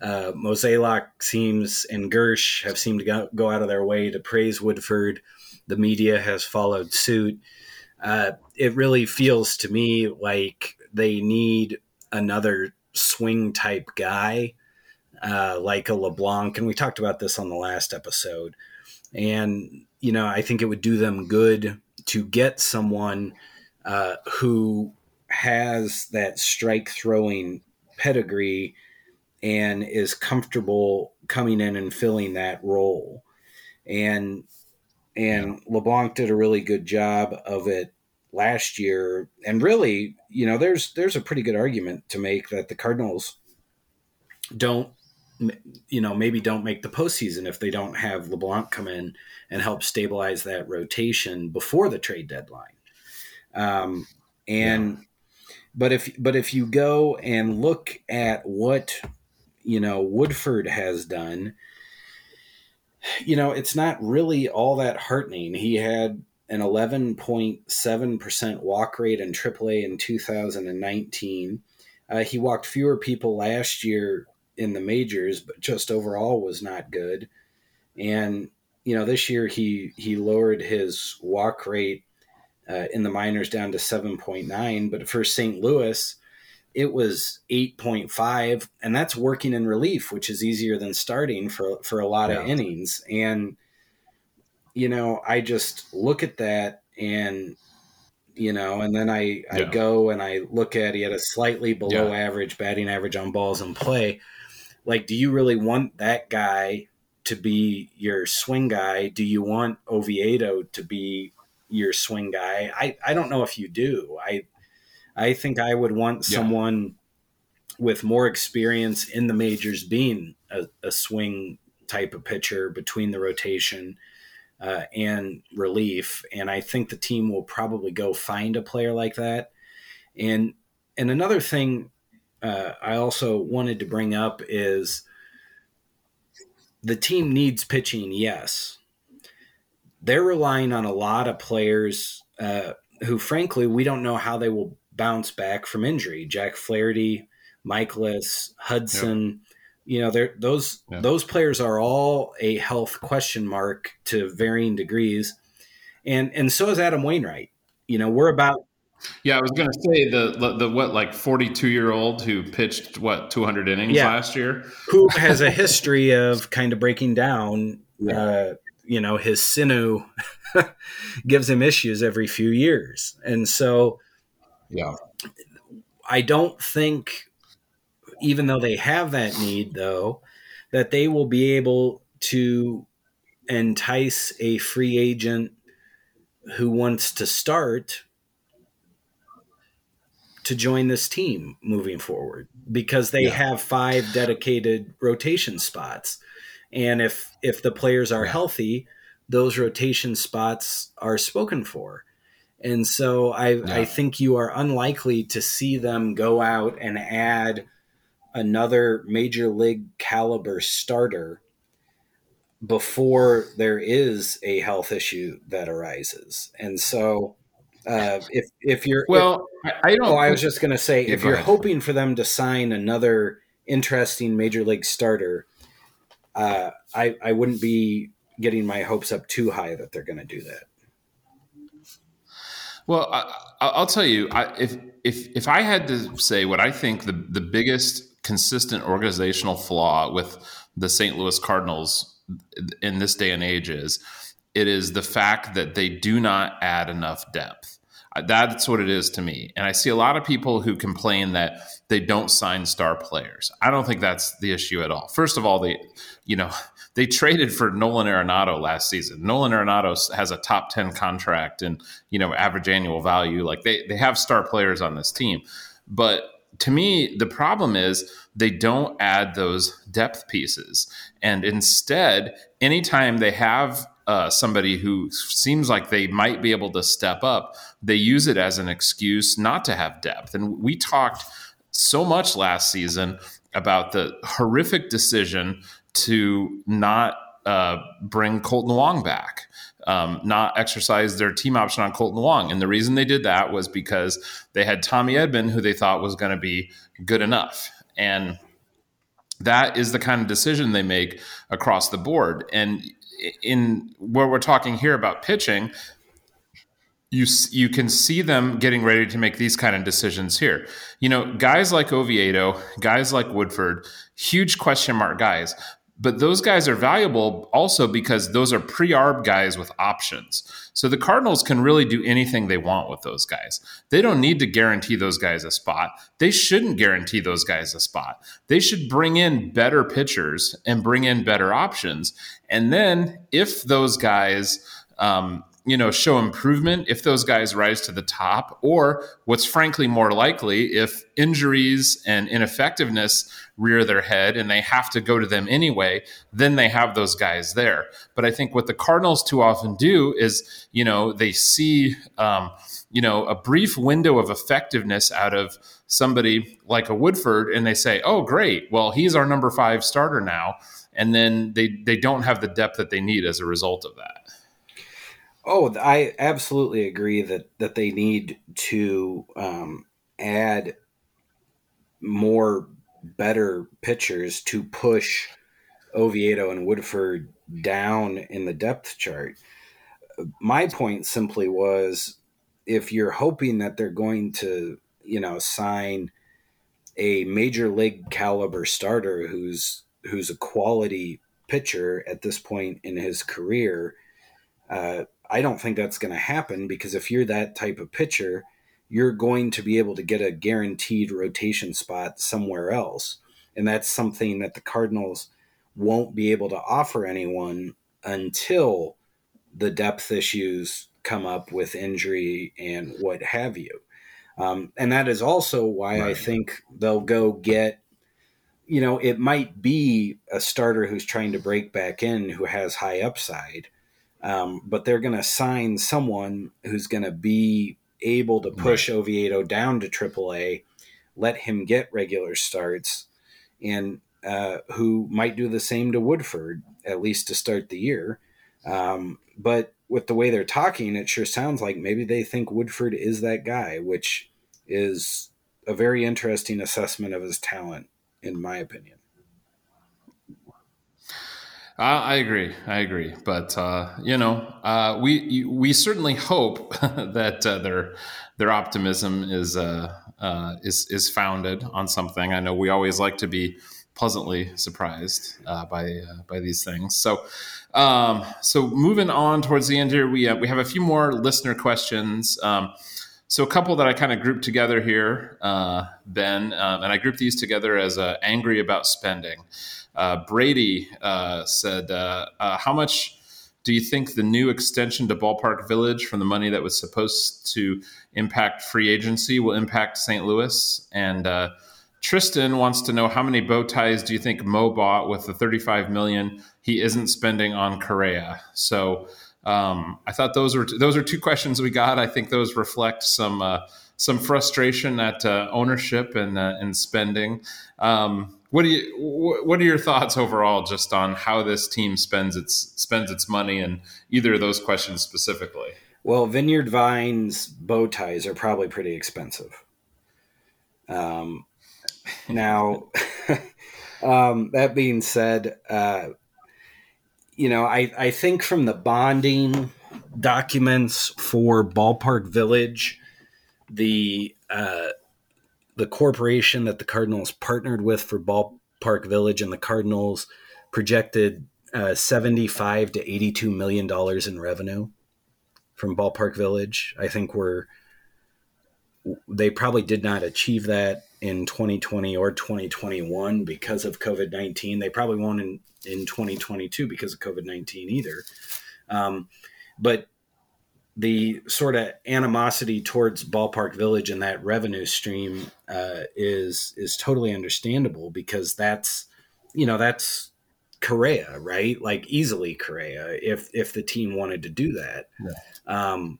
Uh, Mozeliak seems and Girsch have seemed to go, go, out of their way to praise Woodford. The media has followed suit. Uh, it really feels to me like they need another swing type guy, uh, like a LeBlanc. And we talked about this on the last episode. And, you know, I think it would do them good to get someone uh, who has that strike throwing pedigree and is comfortable coming in and filling that role. And and yeah. LeBlanc did a really good job of it last year. And really, you know, there's there's a pretty good argument to make that the Cardinals don't you know maybe don't make the postseason if they don't have LeBlanc come in and help stabilize that rotation before the trade deadline. Um, and but if but if you go and look at what you know Woodford has done, you know it's not really all that heartening. He had an 11.7% walk rate in AAA in 2019. Uh, he walked fewer people last year in the majors, but just overall was not good. And you know, this year he he lowered his walk rate uh, in the minors down to 7.9. But for St. Louis, it was 8.5. And that's working in relief, which is easier than starting for, for a lot yeah. of innings. And, you know, I just look at that and, you know, and then I, I yeah. go and I look at he had a slightly below yeah. average batting average on balls in play. Like, do you really want that guy to be your swing guy? Do you want Oviedo to be your swing guy. I, I don't know if you do. I I think I would want yeah. someone with more experience in the majors being a, a swing type of pitcher between the rotation uh, and relief. And I think the team will probably go find a player like that. And and another thing uh, I also wanted to bring up is the team needs pitching, yes they're relying on a lot of players uh, who, frankly, we don't know how they will bounce back from injury. Jack Flaherty, Mikolas, Hudson. Yep. You know, those yep. those players are all a health question mark to varying degrees, and and so is Adam Wainwright. You know, we're about yeah, I was going to say the, the, what like 42 year old who pitched what 200 innings yeah. last year, who has a history of kind of breaking down <laughs> yeah. uh, you know his sinew <laughs> gives him issues every few years. And so yeah. I don't think even though they have that need though that they will be able to entice a free agent who wants to start to join this team moving forward because they yeah. have five dedicated rotation spots and if if the players are healthy those rotation spots are spoken for and so I, yeah. I think you are unlikely to see them go out and add another major league caliber starter before there is a health issue that arises. And so uh, if if you're well, if, I, don't. Oh, I was just going to say, if you're hoping for them to sign another interesting major league starter, uh, I I wouldn't be getting my hopes up too high that they're going to do that. Well, I, will tell you, I, if if if I had to say what I think the the biggest consistent organizational flaw with the St. Louis Cardinals in this day and age is, it is the fact that they do not add enough depth. That's what it is to me. And I see a lot of people who complain that they don't sign star players. I don't think that's the issue at all. First of all, they, you know, <laughs> they traded for Nolan Arenado last season. Nolan Arenado has a top 10 contract and, you know, average annual value. Like they, they have star players on this team. But to me, the problem is they don't add those depth pieces. And instead, anytime they have uh, somebody who seems like they might be able to step up, they use it as an excuse not to have depth. And we talked so much last season about the horrific decision to not uh, bring Kolten Wong back. Um, not exercise their team option on Kolten Wong. And the reason they did that was because they had Tommy Edman, who they thought was going to be good enough. And that is the kind of decision they make across the board. And in where we're talking here about pitching, you you can see them getting ready to make these kind of decisions here. You know, guys like Oviedo, guys like Woodford, huge question mark guys. But those guys are valuable also because those are pre-arb guys with options. So the Cardinals can really do anything they want with those guys. They don't need to guarantee those guys a spot. They shouldn't guarantee those guys a spot. They should bring in better pitchers and bring in better options. And then if those guys um, you know show improvement if those guys rise to the top or what's frankly more likely if injuries and ineffectiveness rear their head and they have to go to them anyway then they have those guys there. But i think what the cardinals too often do is you know they see um, you know a brief window of effectiveness out of somebody like a woodford and they say oh great. Well he's our number five starter now and then they they don't have the depth that they need as a result of that Oh, I absolutely agree that that they need to um, add more better pitchers to push Oviedo and Woodford down in the depth chart. My point simply was if you're hoping that they're going to, you know, sign a major league caliber starter who's who's a quality pitcher at this point in his career, uh, I don't think that's going to happen because if you're that type of pitcher, you're going to be able to get a guaranteed rotation spot somewhere else. And that's something that the Cardinals won't be able to offer anyone until the depth issues come up with injury and what have you. Um, and that is also why right. I think they'll go get, you know, it might be a starter who's trying to break back in who has high upside um, but they're going to sign someone who's going to be able to push right. Oviedo down to AAA, let him get regular starts, and uh, who might do the same to Woodford, at least to start the year. Um, but with the way they're talking, it sure sounds like maybe they think Woodford is that guy, which is a very interesting assessment of his talent, in my opinion. I agree. I agree. But uh, you know, uh, we we certainly hope <laughs> that uh, their their optimism is uh, uh, is is founded on something. I know we always like to be pleasantly surprised uh, by by these things. So. Um, so moving on towards the end here, we we have a few more listener questions. Um, so a couple that I kind of grouped together here, Ben, um, and I grouped these together as angry about spending. Uh, Brady uh, said, uh, uh, "How much do you think the new extension to Ballpark Village from the money that was supposed to impact free agency will impact St. Louis?" And uh, Tristan wants to know how many bow ties do you think Mo bought with the 35 million he isn't spending on Correa? So um, I thought those were those are two questions we got. I think those reflect some uh, some frustration at uh, ownership and uh, and spending. Um, what do you what are your thoughts overall just on how this team spends its spends its money and either of those questions specifically? Well, Vineyard Vines bow ties are probably pretty expensive. Um, <laughs> now, <laughs> um, that being said, uh, you know, I, I think from the bonding documents for Ballpark Village, the uh, the corporation that the Cardinals partnered with for Ballpark Village, and the Cardinals projected uh, 75 to 82 million dollars in revenue from Ballpark Village. I think we're they probably did not achieve that in 2020 or 2021 because of COVID 19. They probably won't in, in 2022 because of COVID 19 either. Um, but the sort of animosity towards Ballpark Village and that revenue stream uh, is is totally understandable because that's you know that's Correa, right? Like easily Correa if if the team wanted to do that, yeah. um,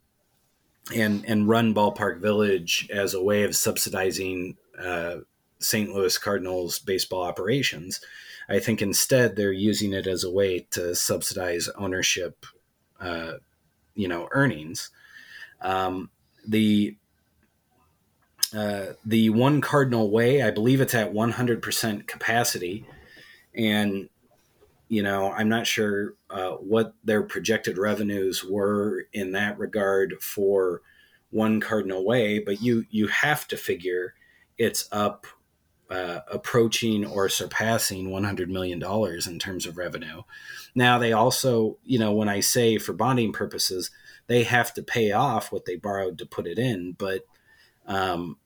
and and run Ballpark Village as a way of subsidizing uh, St. Louis Cardinals baseball operations. I think instead they're using it as a way to subsidize ownership, uh, you know, earnings. Um, the uh, the one Cardinal Way, I believe it's at 100% capacity, and you know, I'm not sure uh, what their projected revenues were in that regard for one Cardinal Way, but you you have to figure it's up uh, approaching or surpassing 100 million dollars in terms of revenue. Now they also, you know, when I say for bonding purposes, they have to pay off what they borrowed to put it in, but um,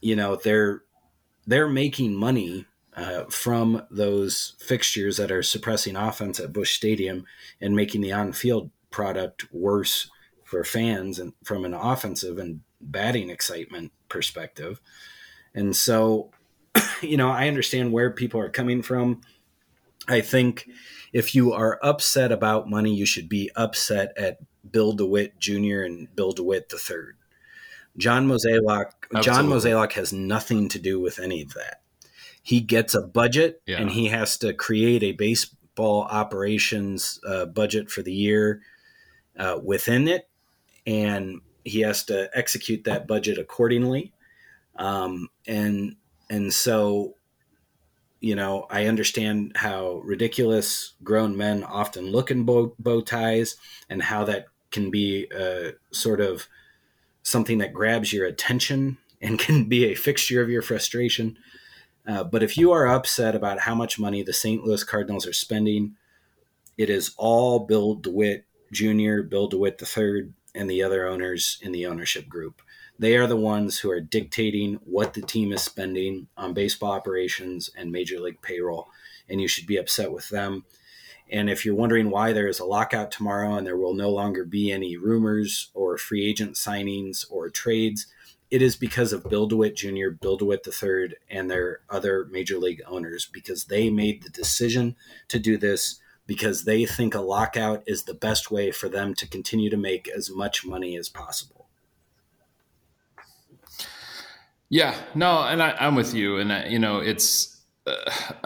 you know they're they're making money uh, from those fixtures that are suppressing offense at Busch Stadium and making the on-field product worse for fans and from an offensive and batting excitement perspective. And so <clears throat> you know, I understand where people are coming from. I think if you are upset about money, you should be upset at Bill DeWitt Jr. and Bill DeWitt III. John Mozeliak, John Mozeliak has nothing to do with any of that. He gets a budget yeah. and he has to create a baseball operations uh, budget for the year uh, within it, and he has to execute that budget accordingly. Um, and and so, you know, I understand how ridiculous grown men often look in bow, bow ties and how that can be a sort of something that grabs your attention and <laughs> can be a fixture of your frustration. Uh, but if you are upset about how much money the St. Louis Cardinals are spending, it is all Bill DeWitt Jr., Bill DeWitt III, and the other owners in the ownership group. They are the ones who are dictating what the team is spending on baseball operations and major league payroll, and you should be upset with them. And if you're wondering why there is a lockout tomorrow and there will no longer be any rumors or free agent signings or trades, it is because of Bill DeWitt Jr., Bill DeWitt III, and their other major league owners because they made the decision to do this because they think a lockout is the best way for them to continue to make as much money as possible. Yeah, no, and I, am with you, and uh, you know, it's uh,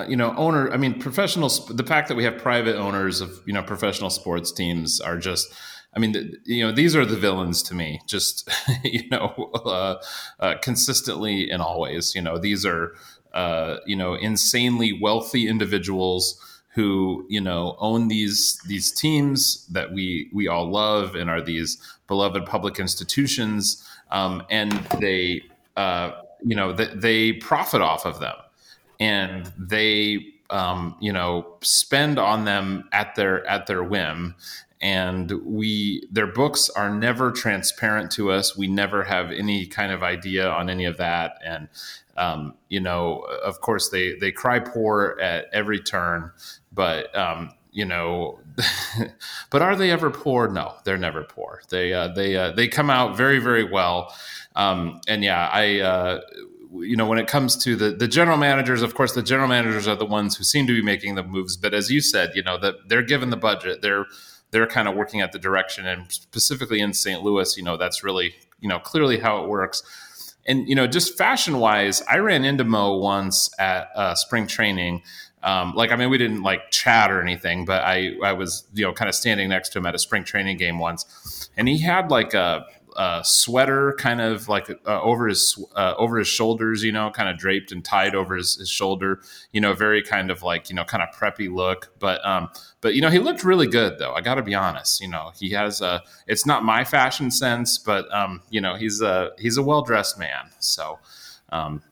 you know, owner. I mean, professional. The fact that we have private owners of you know professional sports teams are just. I mean, you know, these are the villains to me. Just <laughs> you know, uh, uh, consistently and always. You know, these are uh, you know insanely wealthy individuals who you know own these these teams that we we all love and are these beloved public institutions, um, and they uh, you know, th- they profit off of them, and they, um, you know, spend on them at their at their whim. And we, their books are never transparent to us. We never have any kind of idea on any of that. And um, you know, of course, they they cry poor at every turn, but um, you know, <laughs> but are they ever poor? No, they're never poor. They uh, they uh, they come out very very well. Um, and yeah, I, uh, you know, when it comes to the the general managers, of course, the general managers are the ones who seem to be making the moves. But as you said, you know, that they're given the budget, they're they're kind of working at the direction, and specifically in St. Louis, you know, that's really you know clearly how it works. And you know, just fashion wise, I ran into Mo once at uh, spring training. Um, like I mean, we didn't like chat or anything, but I I was you know kind of standing next to him at a spring training game once, and he had like a uh, sweater, kind of like uh, over his uh, over his shoulders, you know, kind of draped and tied over his, his, shoulder. You know, very kind of like you know, kind of preppy look. But um, but you know, he looked really good though. I got to be honest. You know, he has a. It's not my fashion sense, but um, you know, he's a he's a well dressed man. So. Um,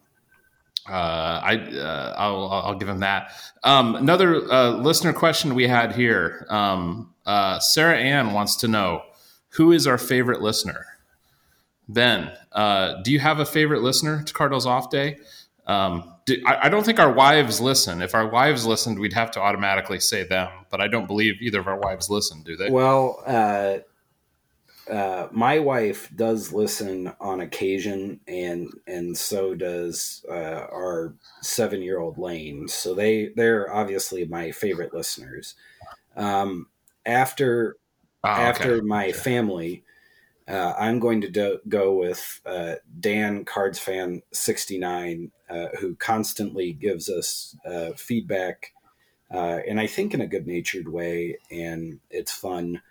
uh, I uh, I'll, I'll, give him that. Um, another uh, listener question we had here. Um, uh, Sarah Ann wants to know who is our favorite listener. Ben, uh, do you have a favorite listener to Cardinals Off Day? Um, do, I, I, don't think our wives listen. If our wives listened, we'd have to automatically say them. But I don't believe either of our wives listen. Do they? Well, uh, uh, my wife does listen on occasion, and and so does uh, our seven year old Lane. So they they're obviously my favorite listeners. Um, after oh, after okay. my family, uh, I'm going to do, go with uh, Dan Cards Fan sixty nine, uh, who constantly gives us feedback, and I think in a good natured way, and it's fun.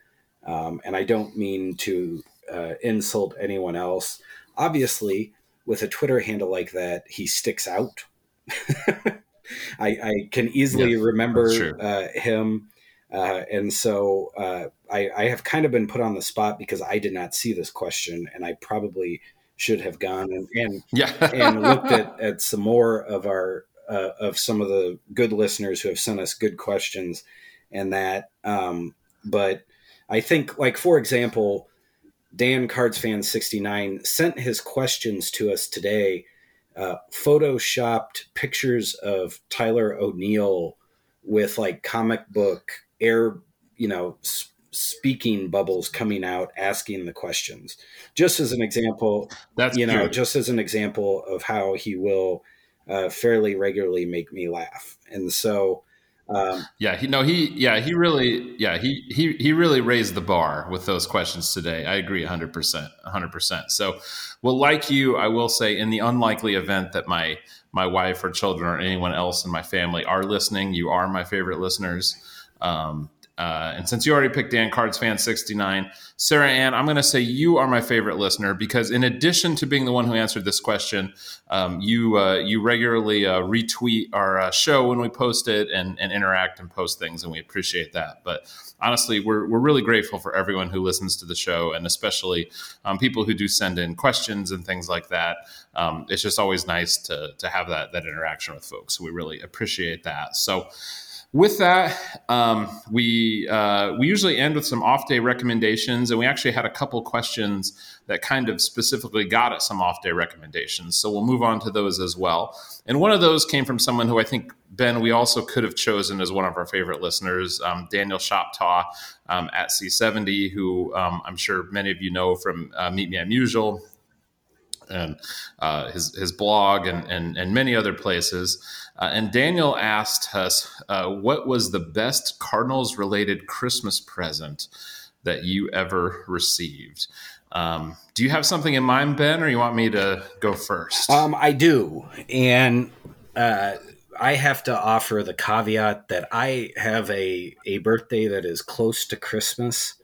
Um, and I don't mean to uh, insult anyone else. Obviously, with a Twitter handle like that, he sticks out. <laughs> I, I, can easily yeah, remember uh, him. Uh, and so uh, I, I, have kind of been put on the spot because I did not see this question, and I probably should have gone and and, yeah. and looked at, <laughs> at some more of our uh, of some of the good listeners who have sent us good questions, and that. Um, but I think, like for example, Dan Cards Fan sixty nine sent his questions to us today. Uh, photoshopped pictures of Tyler O'Neill with like comic book air, you know, speaking bubbles coming out, asking the questions. Just as an example, that's you know, just as an example of how he will uh, fairly regularly make me laugh, and so um, yeah, he no, he yeah, he really yeah, he he he really raised the bar with those questions today. I agree 100%, 100%. So, well like you, I will say in the unlikely event that my my wife or children or anyone else in my family are listening, you are my favorite listeners. Um, uh, and since you already picked Dan Cards Fan 69, Sarah Ann, I'm going to say you are my favorite listener because in addition to being the one who answered this question, um, you uh, you regularly uh, retweet our uh, show when we post it and, and interact and post things, and we appreciate that. But honestly, we're, we're really grateful for everyone who listens to the show and especially um, people who do send in questions and things like that. Um, it's just always nice to, to have that, that interaction with folks. We really appreciate that. So, with that, um, we uh, we usually end with some off day recommendations, and we actually had a couple questions that kind of specifically got us some off day recommendations. So we'll move on to those as well. And one of those came from someone who I think Ben we also could have chosen as one of our favorite listeners, um, Daniel Shoptaw um, at C70, who um, I'm sure many of you know from uh, Meet Me at Musial and uh, his his blog and and, and many other places. Uh, and Daniel asked us, uh, "What was the best Cardinals related Christmas present that you ever received?" Um, do you have something in mind, Ben, or you want me to go first? Um, I do, and uh, I have to offer the caveat that I have a a birthday that is close to Christmas.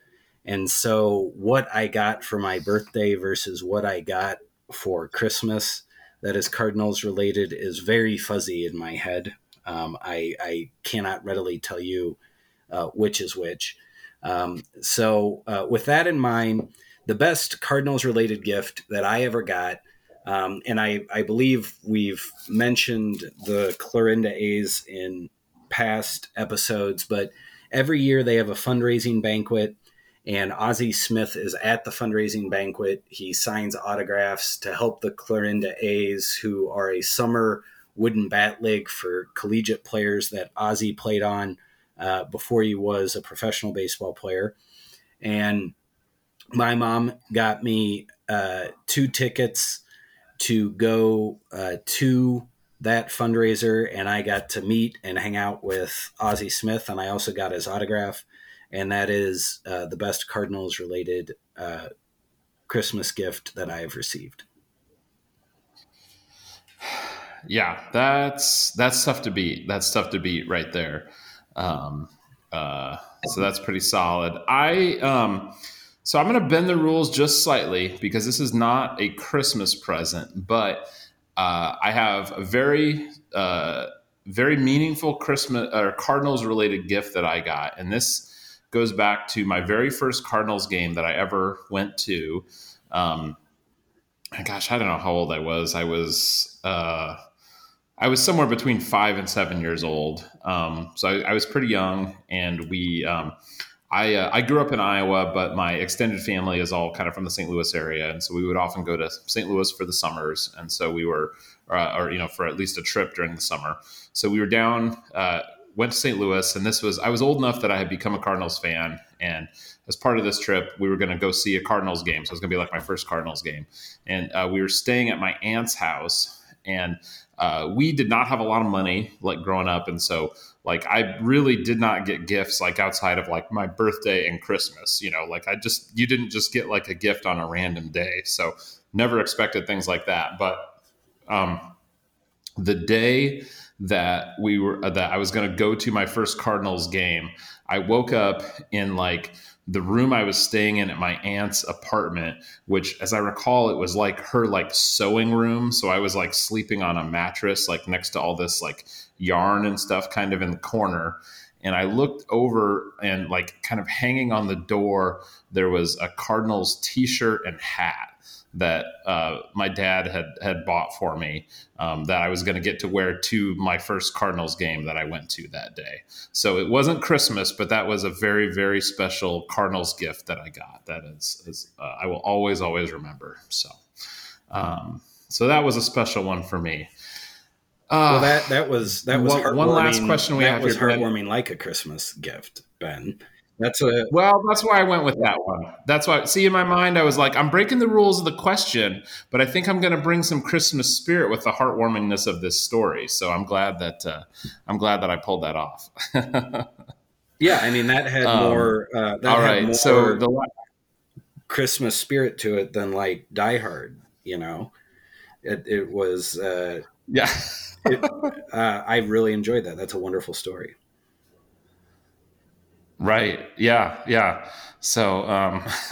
And so, what I got for my birthday versus what I got for Christmas that is Cardinals related is very fuzzy in my head. Um, I, I, cannot readily tell you uh, which is which. Um, so, uh, with that in mind, the best Cardinals related gift that I ever got, um, and I, I believe we've mentioned the Clarinda A's in past episodes, but every year they have a fundraising banquet and Ozzie Smith is at the fundraising banquet. He signs autographs to help the Clarinda A's, who are a summer wooden bat league for collegiate players that Ozzie played on uh, before he was a professional baseball player. And my mom got me uh, two tickets to go uh, to that fundraiser, and I got to meet and hang out with Ozzie Smith, and I also got his autograph and that is uh, the best Cardinals related uh, Christmas gift that I have received. <sighs> Yeah, that's that's tough to beat. That's tough to beat right there. Um, uh, so that's pretty solid. I um, So I'm going to bend the rules just slightly because this is not a Christmas present, but uh, I have a very, uh, very meaningful Christmas or Cardinals related gift that I got, and this goes back to my very first Cardinals game that I ever went to. Um, gosh, I don't know how old I was. I was uh, I was somewhere between five and seven years old. Um, so I, I, was pretty young, and we. Um, I, uh, I grew up in Iowa, but my extended family is all kind of from the St. Louis area, and so we would often go to St. Louis for the summers, and so we were, uh, or you know, for at least a trip during the summer. So we were down uh, went to St. Louis, and this was I was old enough that I had become a Cardinals fan, and as part of this trip, we were going to go see a Cardinals game. So it was going to be like my first Cardinals game, and uh, we were staying at my aunt's house, and uh, we did not have a lot of money like growing up, and so like I really did not get gifts like outside of like my birthday and Christmas. You know, like I just you didn't just get like a gift on a random day, so never expected things like that, but. Um, the day that we were uh, that I was going to go to my first Cardinals game. I woke up in like the room I was staying in at my aunt's apartment, which as I recall it was like her like sewing room, so I was like sleeping on a mattress like next to all this like yarn and stuff kind of in the corner. And I looked over and like kind of hanging on the door there was a Cardinals t-shirt and hat that uh, my dad had had bought for me um, that I was going to get to wear to my first Cardinals game that I went to that day. So it wasn't Christmas, but that was a very very special Cardinals gift that I got. That is, is uh, I will always always remember. So, um, so that was a special one for me. Uh, well, that that was that was one, one last question we that have was here, heartwarming, like a Christmas gift, Ben. That's a well. That's why I went with that one. That's why. See, in my mind, I was like, I'm breaking the rules of the question, but I think I'm going to bring some Christmas spirit with the heartwarmingness of this story. So I'm glad that uh, I'm glad that I pulled that off. <laughs> yeah, I mean that had um, more. Uh, that all right, so the Christmas spirit to it than like Die Hard. You know, it, it was. Uh, yeah, it, uh, I really enjoyed that. That's a wonderful story. Right. Yeah. Yeah. So, um, <laughs>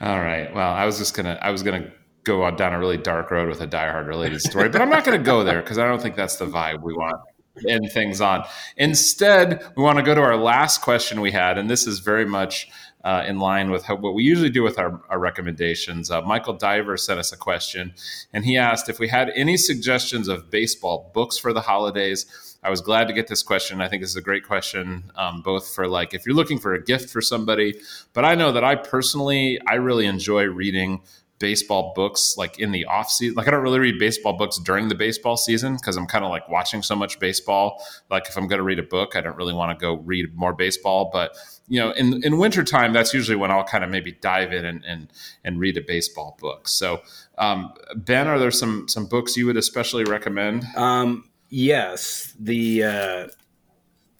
all right. Well, I was just gonna, I was gonna go down a really dark road with a Die Hard related story, but I'm not gonna go there because I don't think that's the vibe we want to end things on. Instead, we want to go to our last question we had, and this is very much uh, in line with how, what we usually do with our, our recommendations. Uh, Michael Diver sent us a question, and he asked if we had any suggestions of baseball books for the holidays I was glad to get this question. I think this is a great question, um, both for like if you're looking for a gift for somebody, but I know that I personally I really enjoy reading baseball books like in the off season. Like I don't really read baseball books during the baseball season because I'm kind of like watching so much baseball. Like if I'm going to read a book, I don't really want to go read more baseball. But you know, in in wintertime, that's usually when I'll kind of maybe dive in and and, and read a baseball book. So um, Ben, are there some some books you would especially recommend? Um, Yes, the uh,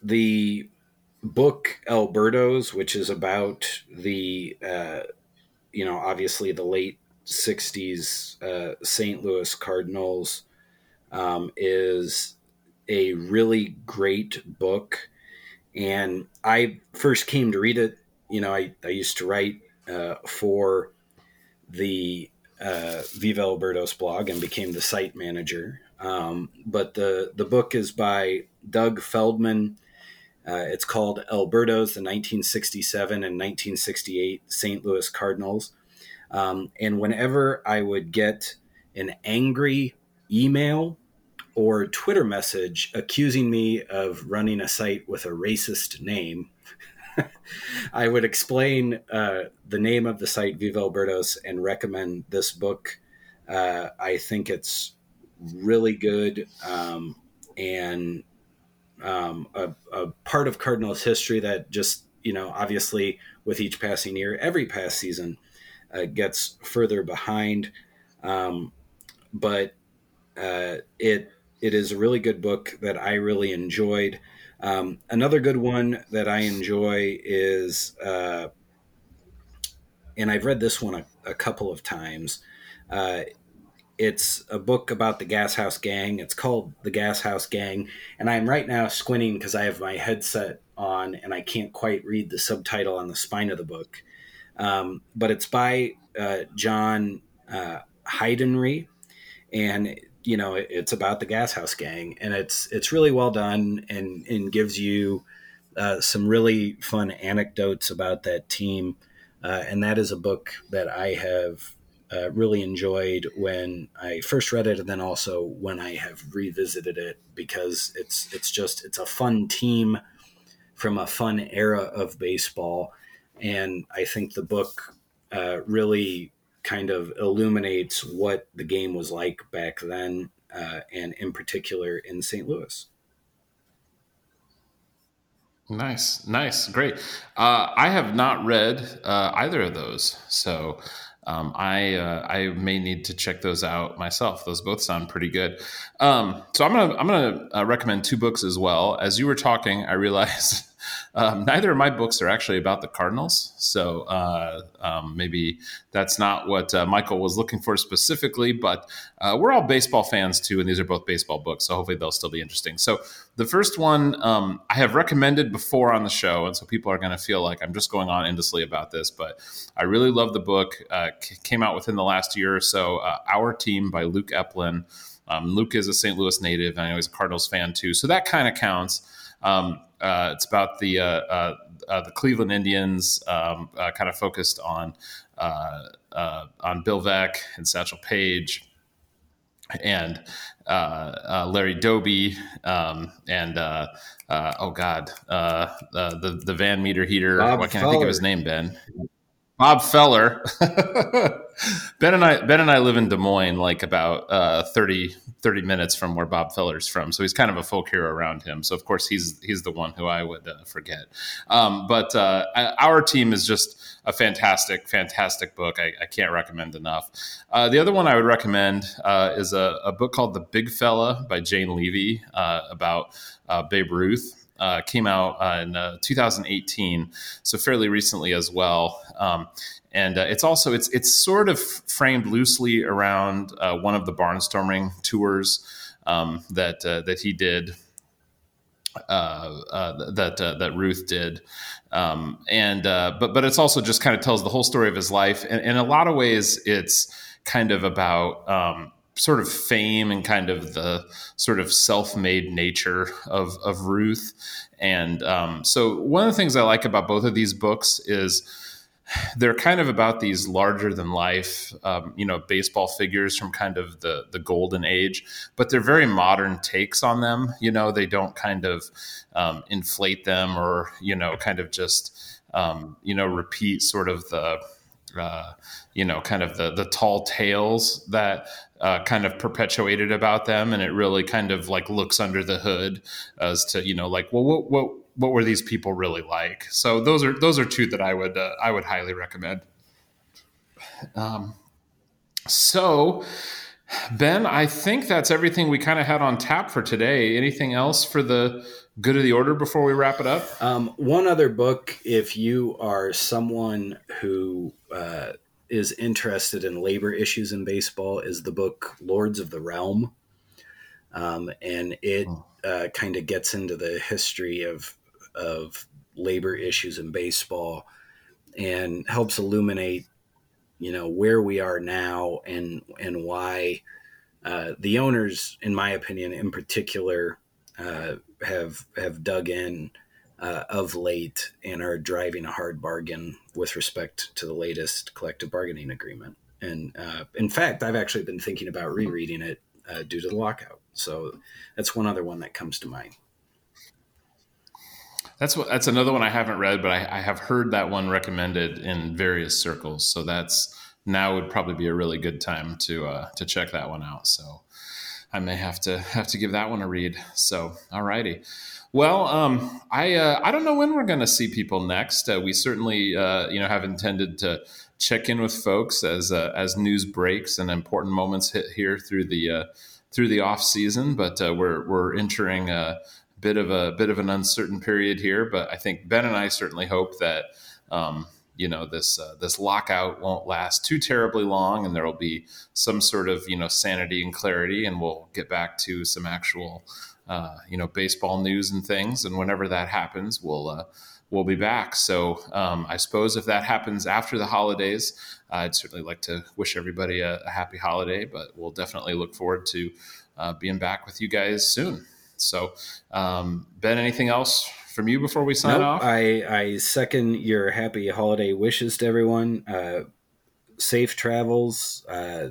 the book El Birdos, which is about the uh, you know obviously the late '60s uh, St. Louis Cardinals, um, is a really great book, and I first came to read it. You know, I, I used to write uh, for the uh, Viva El Birdos blog and became the site manager um, but the the book is by Doug Feldman. Uh, it's called El Birdos, the 1967 and 1968 St. Louis Cardinals. Um, and whenever I would get an angry email or Twitter message accusing me of running a site with a racist name, <laughs> I would explain uh, the name of the site, Viva El Birdos, and recommend this book. Uh, I think it's really good um, and um, a, a, part of Cardinals history that just you know obviously with each passing year, every past season uh, gets further behind, um, but uh, it it is a really good book that I really enjoyed. Um, another good one that I enjoy is, uh, and I've read this one a, a couple of times. Uh, it's a book about the Gas House Gang. It's called The Gas House Gang. And I'm right now squinting because I have my headset on and I can't quite read the subtitle on the spine of the book. Um, but it's by uh, John uh, Heidenry, and you know it, it's about the Gas House Gang, and it's it's really well done and and gives you uh, some really fun anecdotes about that team. Uh, and that is a book that I have uh, really enjoyed when I first read it, and then also when I have revisited it because it's it's just it's a fun team from a fun era of baseball, and I think the book uh, really kind of illuminates what the game was like back then, uh, and in particular in St. Louis. Nice, nice, great. Uh, I have not read uh, either of those, so um, I uh, I may need to check those out myself. Those both sound pretty good. Um, so I'm gonna I'm gonna uh, recommend two books as well. As you were talking, I realized <laughs> Um, neither of my books are actually about the Cardinals, so uh, um, maybe that's not what uh, Michael was looking for specifically. But uh, we're all baseball fans too, and these are both baseball books, so hopefully they'll still be interesting. So the first one um, I have recommended before on the show, and so people are going to feel like I'm just going on endlessly about this, but I really love the book. Uh, came out within the last year or so. Uh, Our Team by Luke Epplin. Um, Luke is a St. Louis native, and I know he's a Cardinals fan too, so that kind of counts. Um, uh, it's about the uh, uh, uh the Cleveland Indians, um, uh, kind of focused on on Bill Veeck and Satchel Paige and Larry Doby um, and oh god the the Van Meter heater. Bob can't Feller. I think of his name? Ben. Bob Feller. <laughs> ben and I Ben and I live in Des Moines, like about uh, 30, 30 minutes from where Bob Feller's from. So he's kind of a folk hero around him. So of course he's he's the one who I would uh, forget. Um, but uh, our team is just a fantastic, fantastic book. I, I can't recommend enough. Uh, the other one I would recommend uh, is a, a, book called The Big Fella by Jane Leavy uh, about Babe Ruth uh, came out uh, in uh, 2018, so fairly recently as well. Um, and uh, it's also it's it's sort of framed loosely around uh, one of the barnstorming tours um, that uh, that he did. that that Ruth did, um, and but but it's also just kind of tells the whole story of his life, and in a lot of ways, it's kind of about um, sort of fame and kind of the sort of self-made nature of of Ruth. And um, so one of the things I like about both of these books is they're kind of about these larger than life, um, you know, baseball figures from kind of the the golden age, but they're very modern takes on them. You know, they don't kind of um, inflate them or you know, kind of just um, you know repeat sort of the uh, you know, kind of the the tall tales that uh, kind of perpetuated about them, and it really kind of like looks under the hood as to you know, like, well, what what what were these people really like? So those are those are two that I would uh, I would highly recommend. Um, so. Ben, I think that's everything we kind of had on tap for today. Anything else for the good of the order before we wrap it up? Um, one other book, if you are someone who uh, is interested in labor issues in baseball, is the book Lords of the Realm. Um, and it oh. uh, kind of gets into the history of of labor issues in baseball and helps illuminate, you know, where we are now and and why uh, the owners, in my opinion, in particular, uh, have have dug in uh, of late and are driving a hard bargain with respect to the latest collective bargaining agreement. And uh, in fact, I've actually been thinking about rereading it uh, due to the lockout. So that's one other one that comes to mind. That's what, that's another one I haven't read, but I, I have heard that one recommended in various circles. So that's now would probably be a really good time to uh, to check that one out. So I may have to <laughs> have to give that one a read. So, alrighty. Well, um, I uh, I don't know when we're going to see people next. Uh, we certainly uh, you know have intended to check in with folks as uh, as news breaks and important moments hit here through the uh, through the off season. But uh, we're we're entering a bit of a bit of an uncertain period here. But I think Ben and I certainly hope that. Um, you know this uh, this lockout won't last too terribly long, and there will be some sort of you know sanity and clarity, and we'll get back to some actual uh, you know baseball news and things. And whenever that happens, we'll uh, we'll be back. So um, I suppose if that happens after the holidays, I'd certainly like to wish everybody a, a happy holiday. But we'll definitely look forward to uh, being back with you guys soon. So, um, Ben, anything else from you before we sign nope, off? I, I second your happy holiday wishes to everyone. Uh, safe travels uh,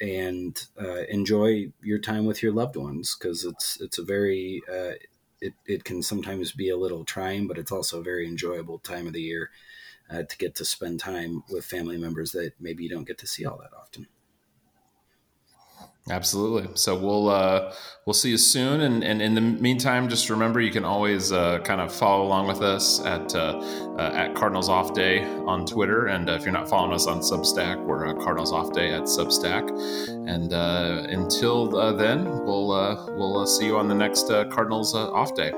and uh, enjoy your time with your loved ones because it's it's a very uh, it, it can sometimes be a little trying, but it's also a very enjoyable time of the year uh, to get to spend time with family members that maybe you don't get to see all that often. Absolutely. So we'll uh, we'll see you soon, and, and in the meantime, just remember you can always uh, kind of follow along with us at uh, uh at Cardinals Off Day on Twitter, and uh, if you're not following us on Substack, we're Cardinals Off Day at Substack. And uh, until then, we'll we'll see you on the next Cardinals Off Day.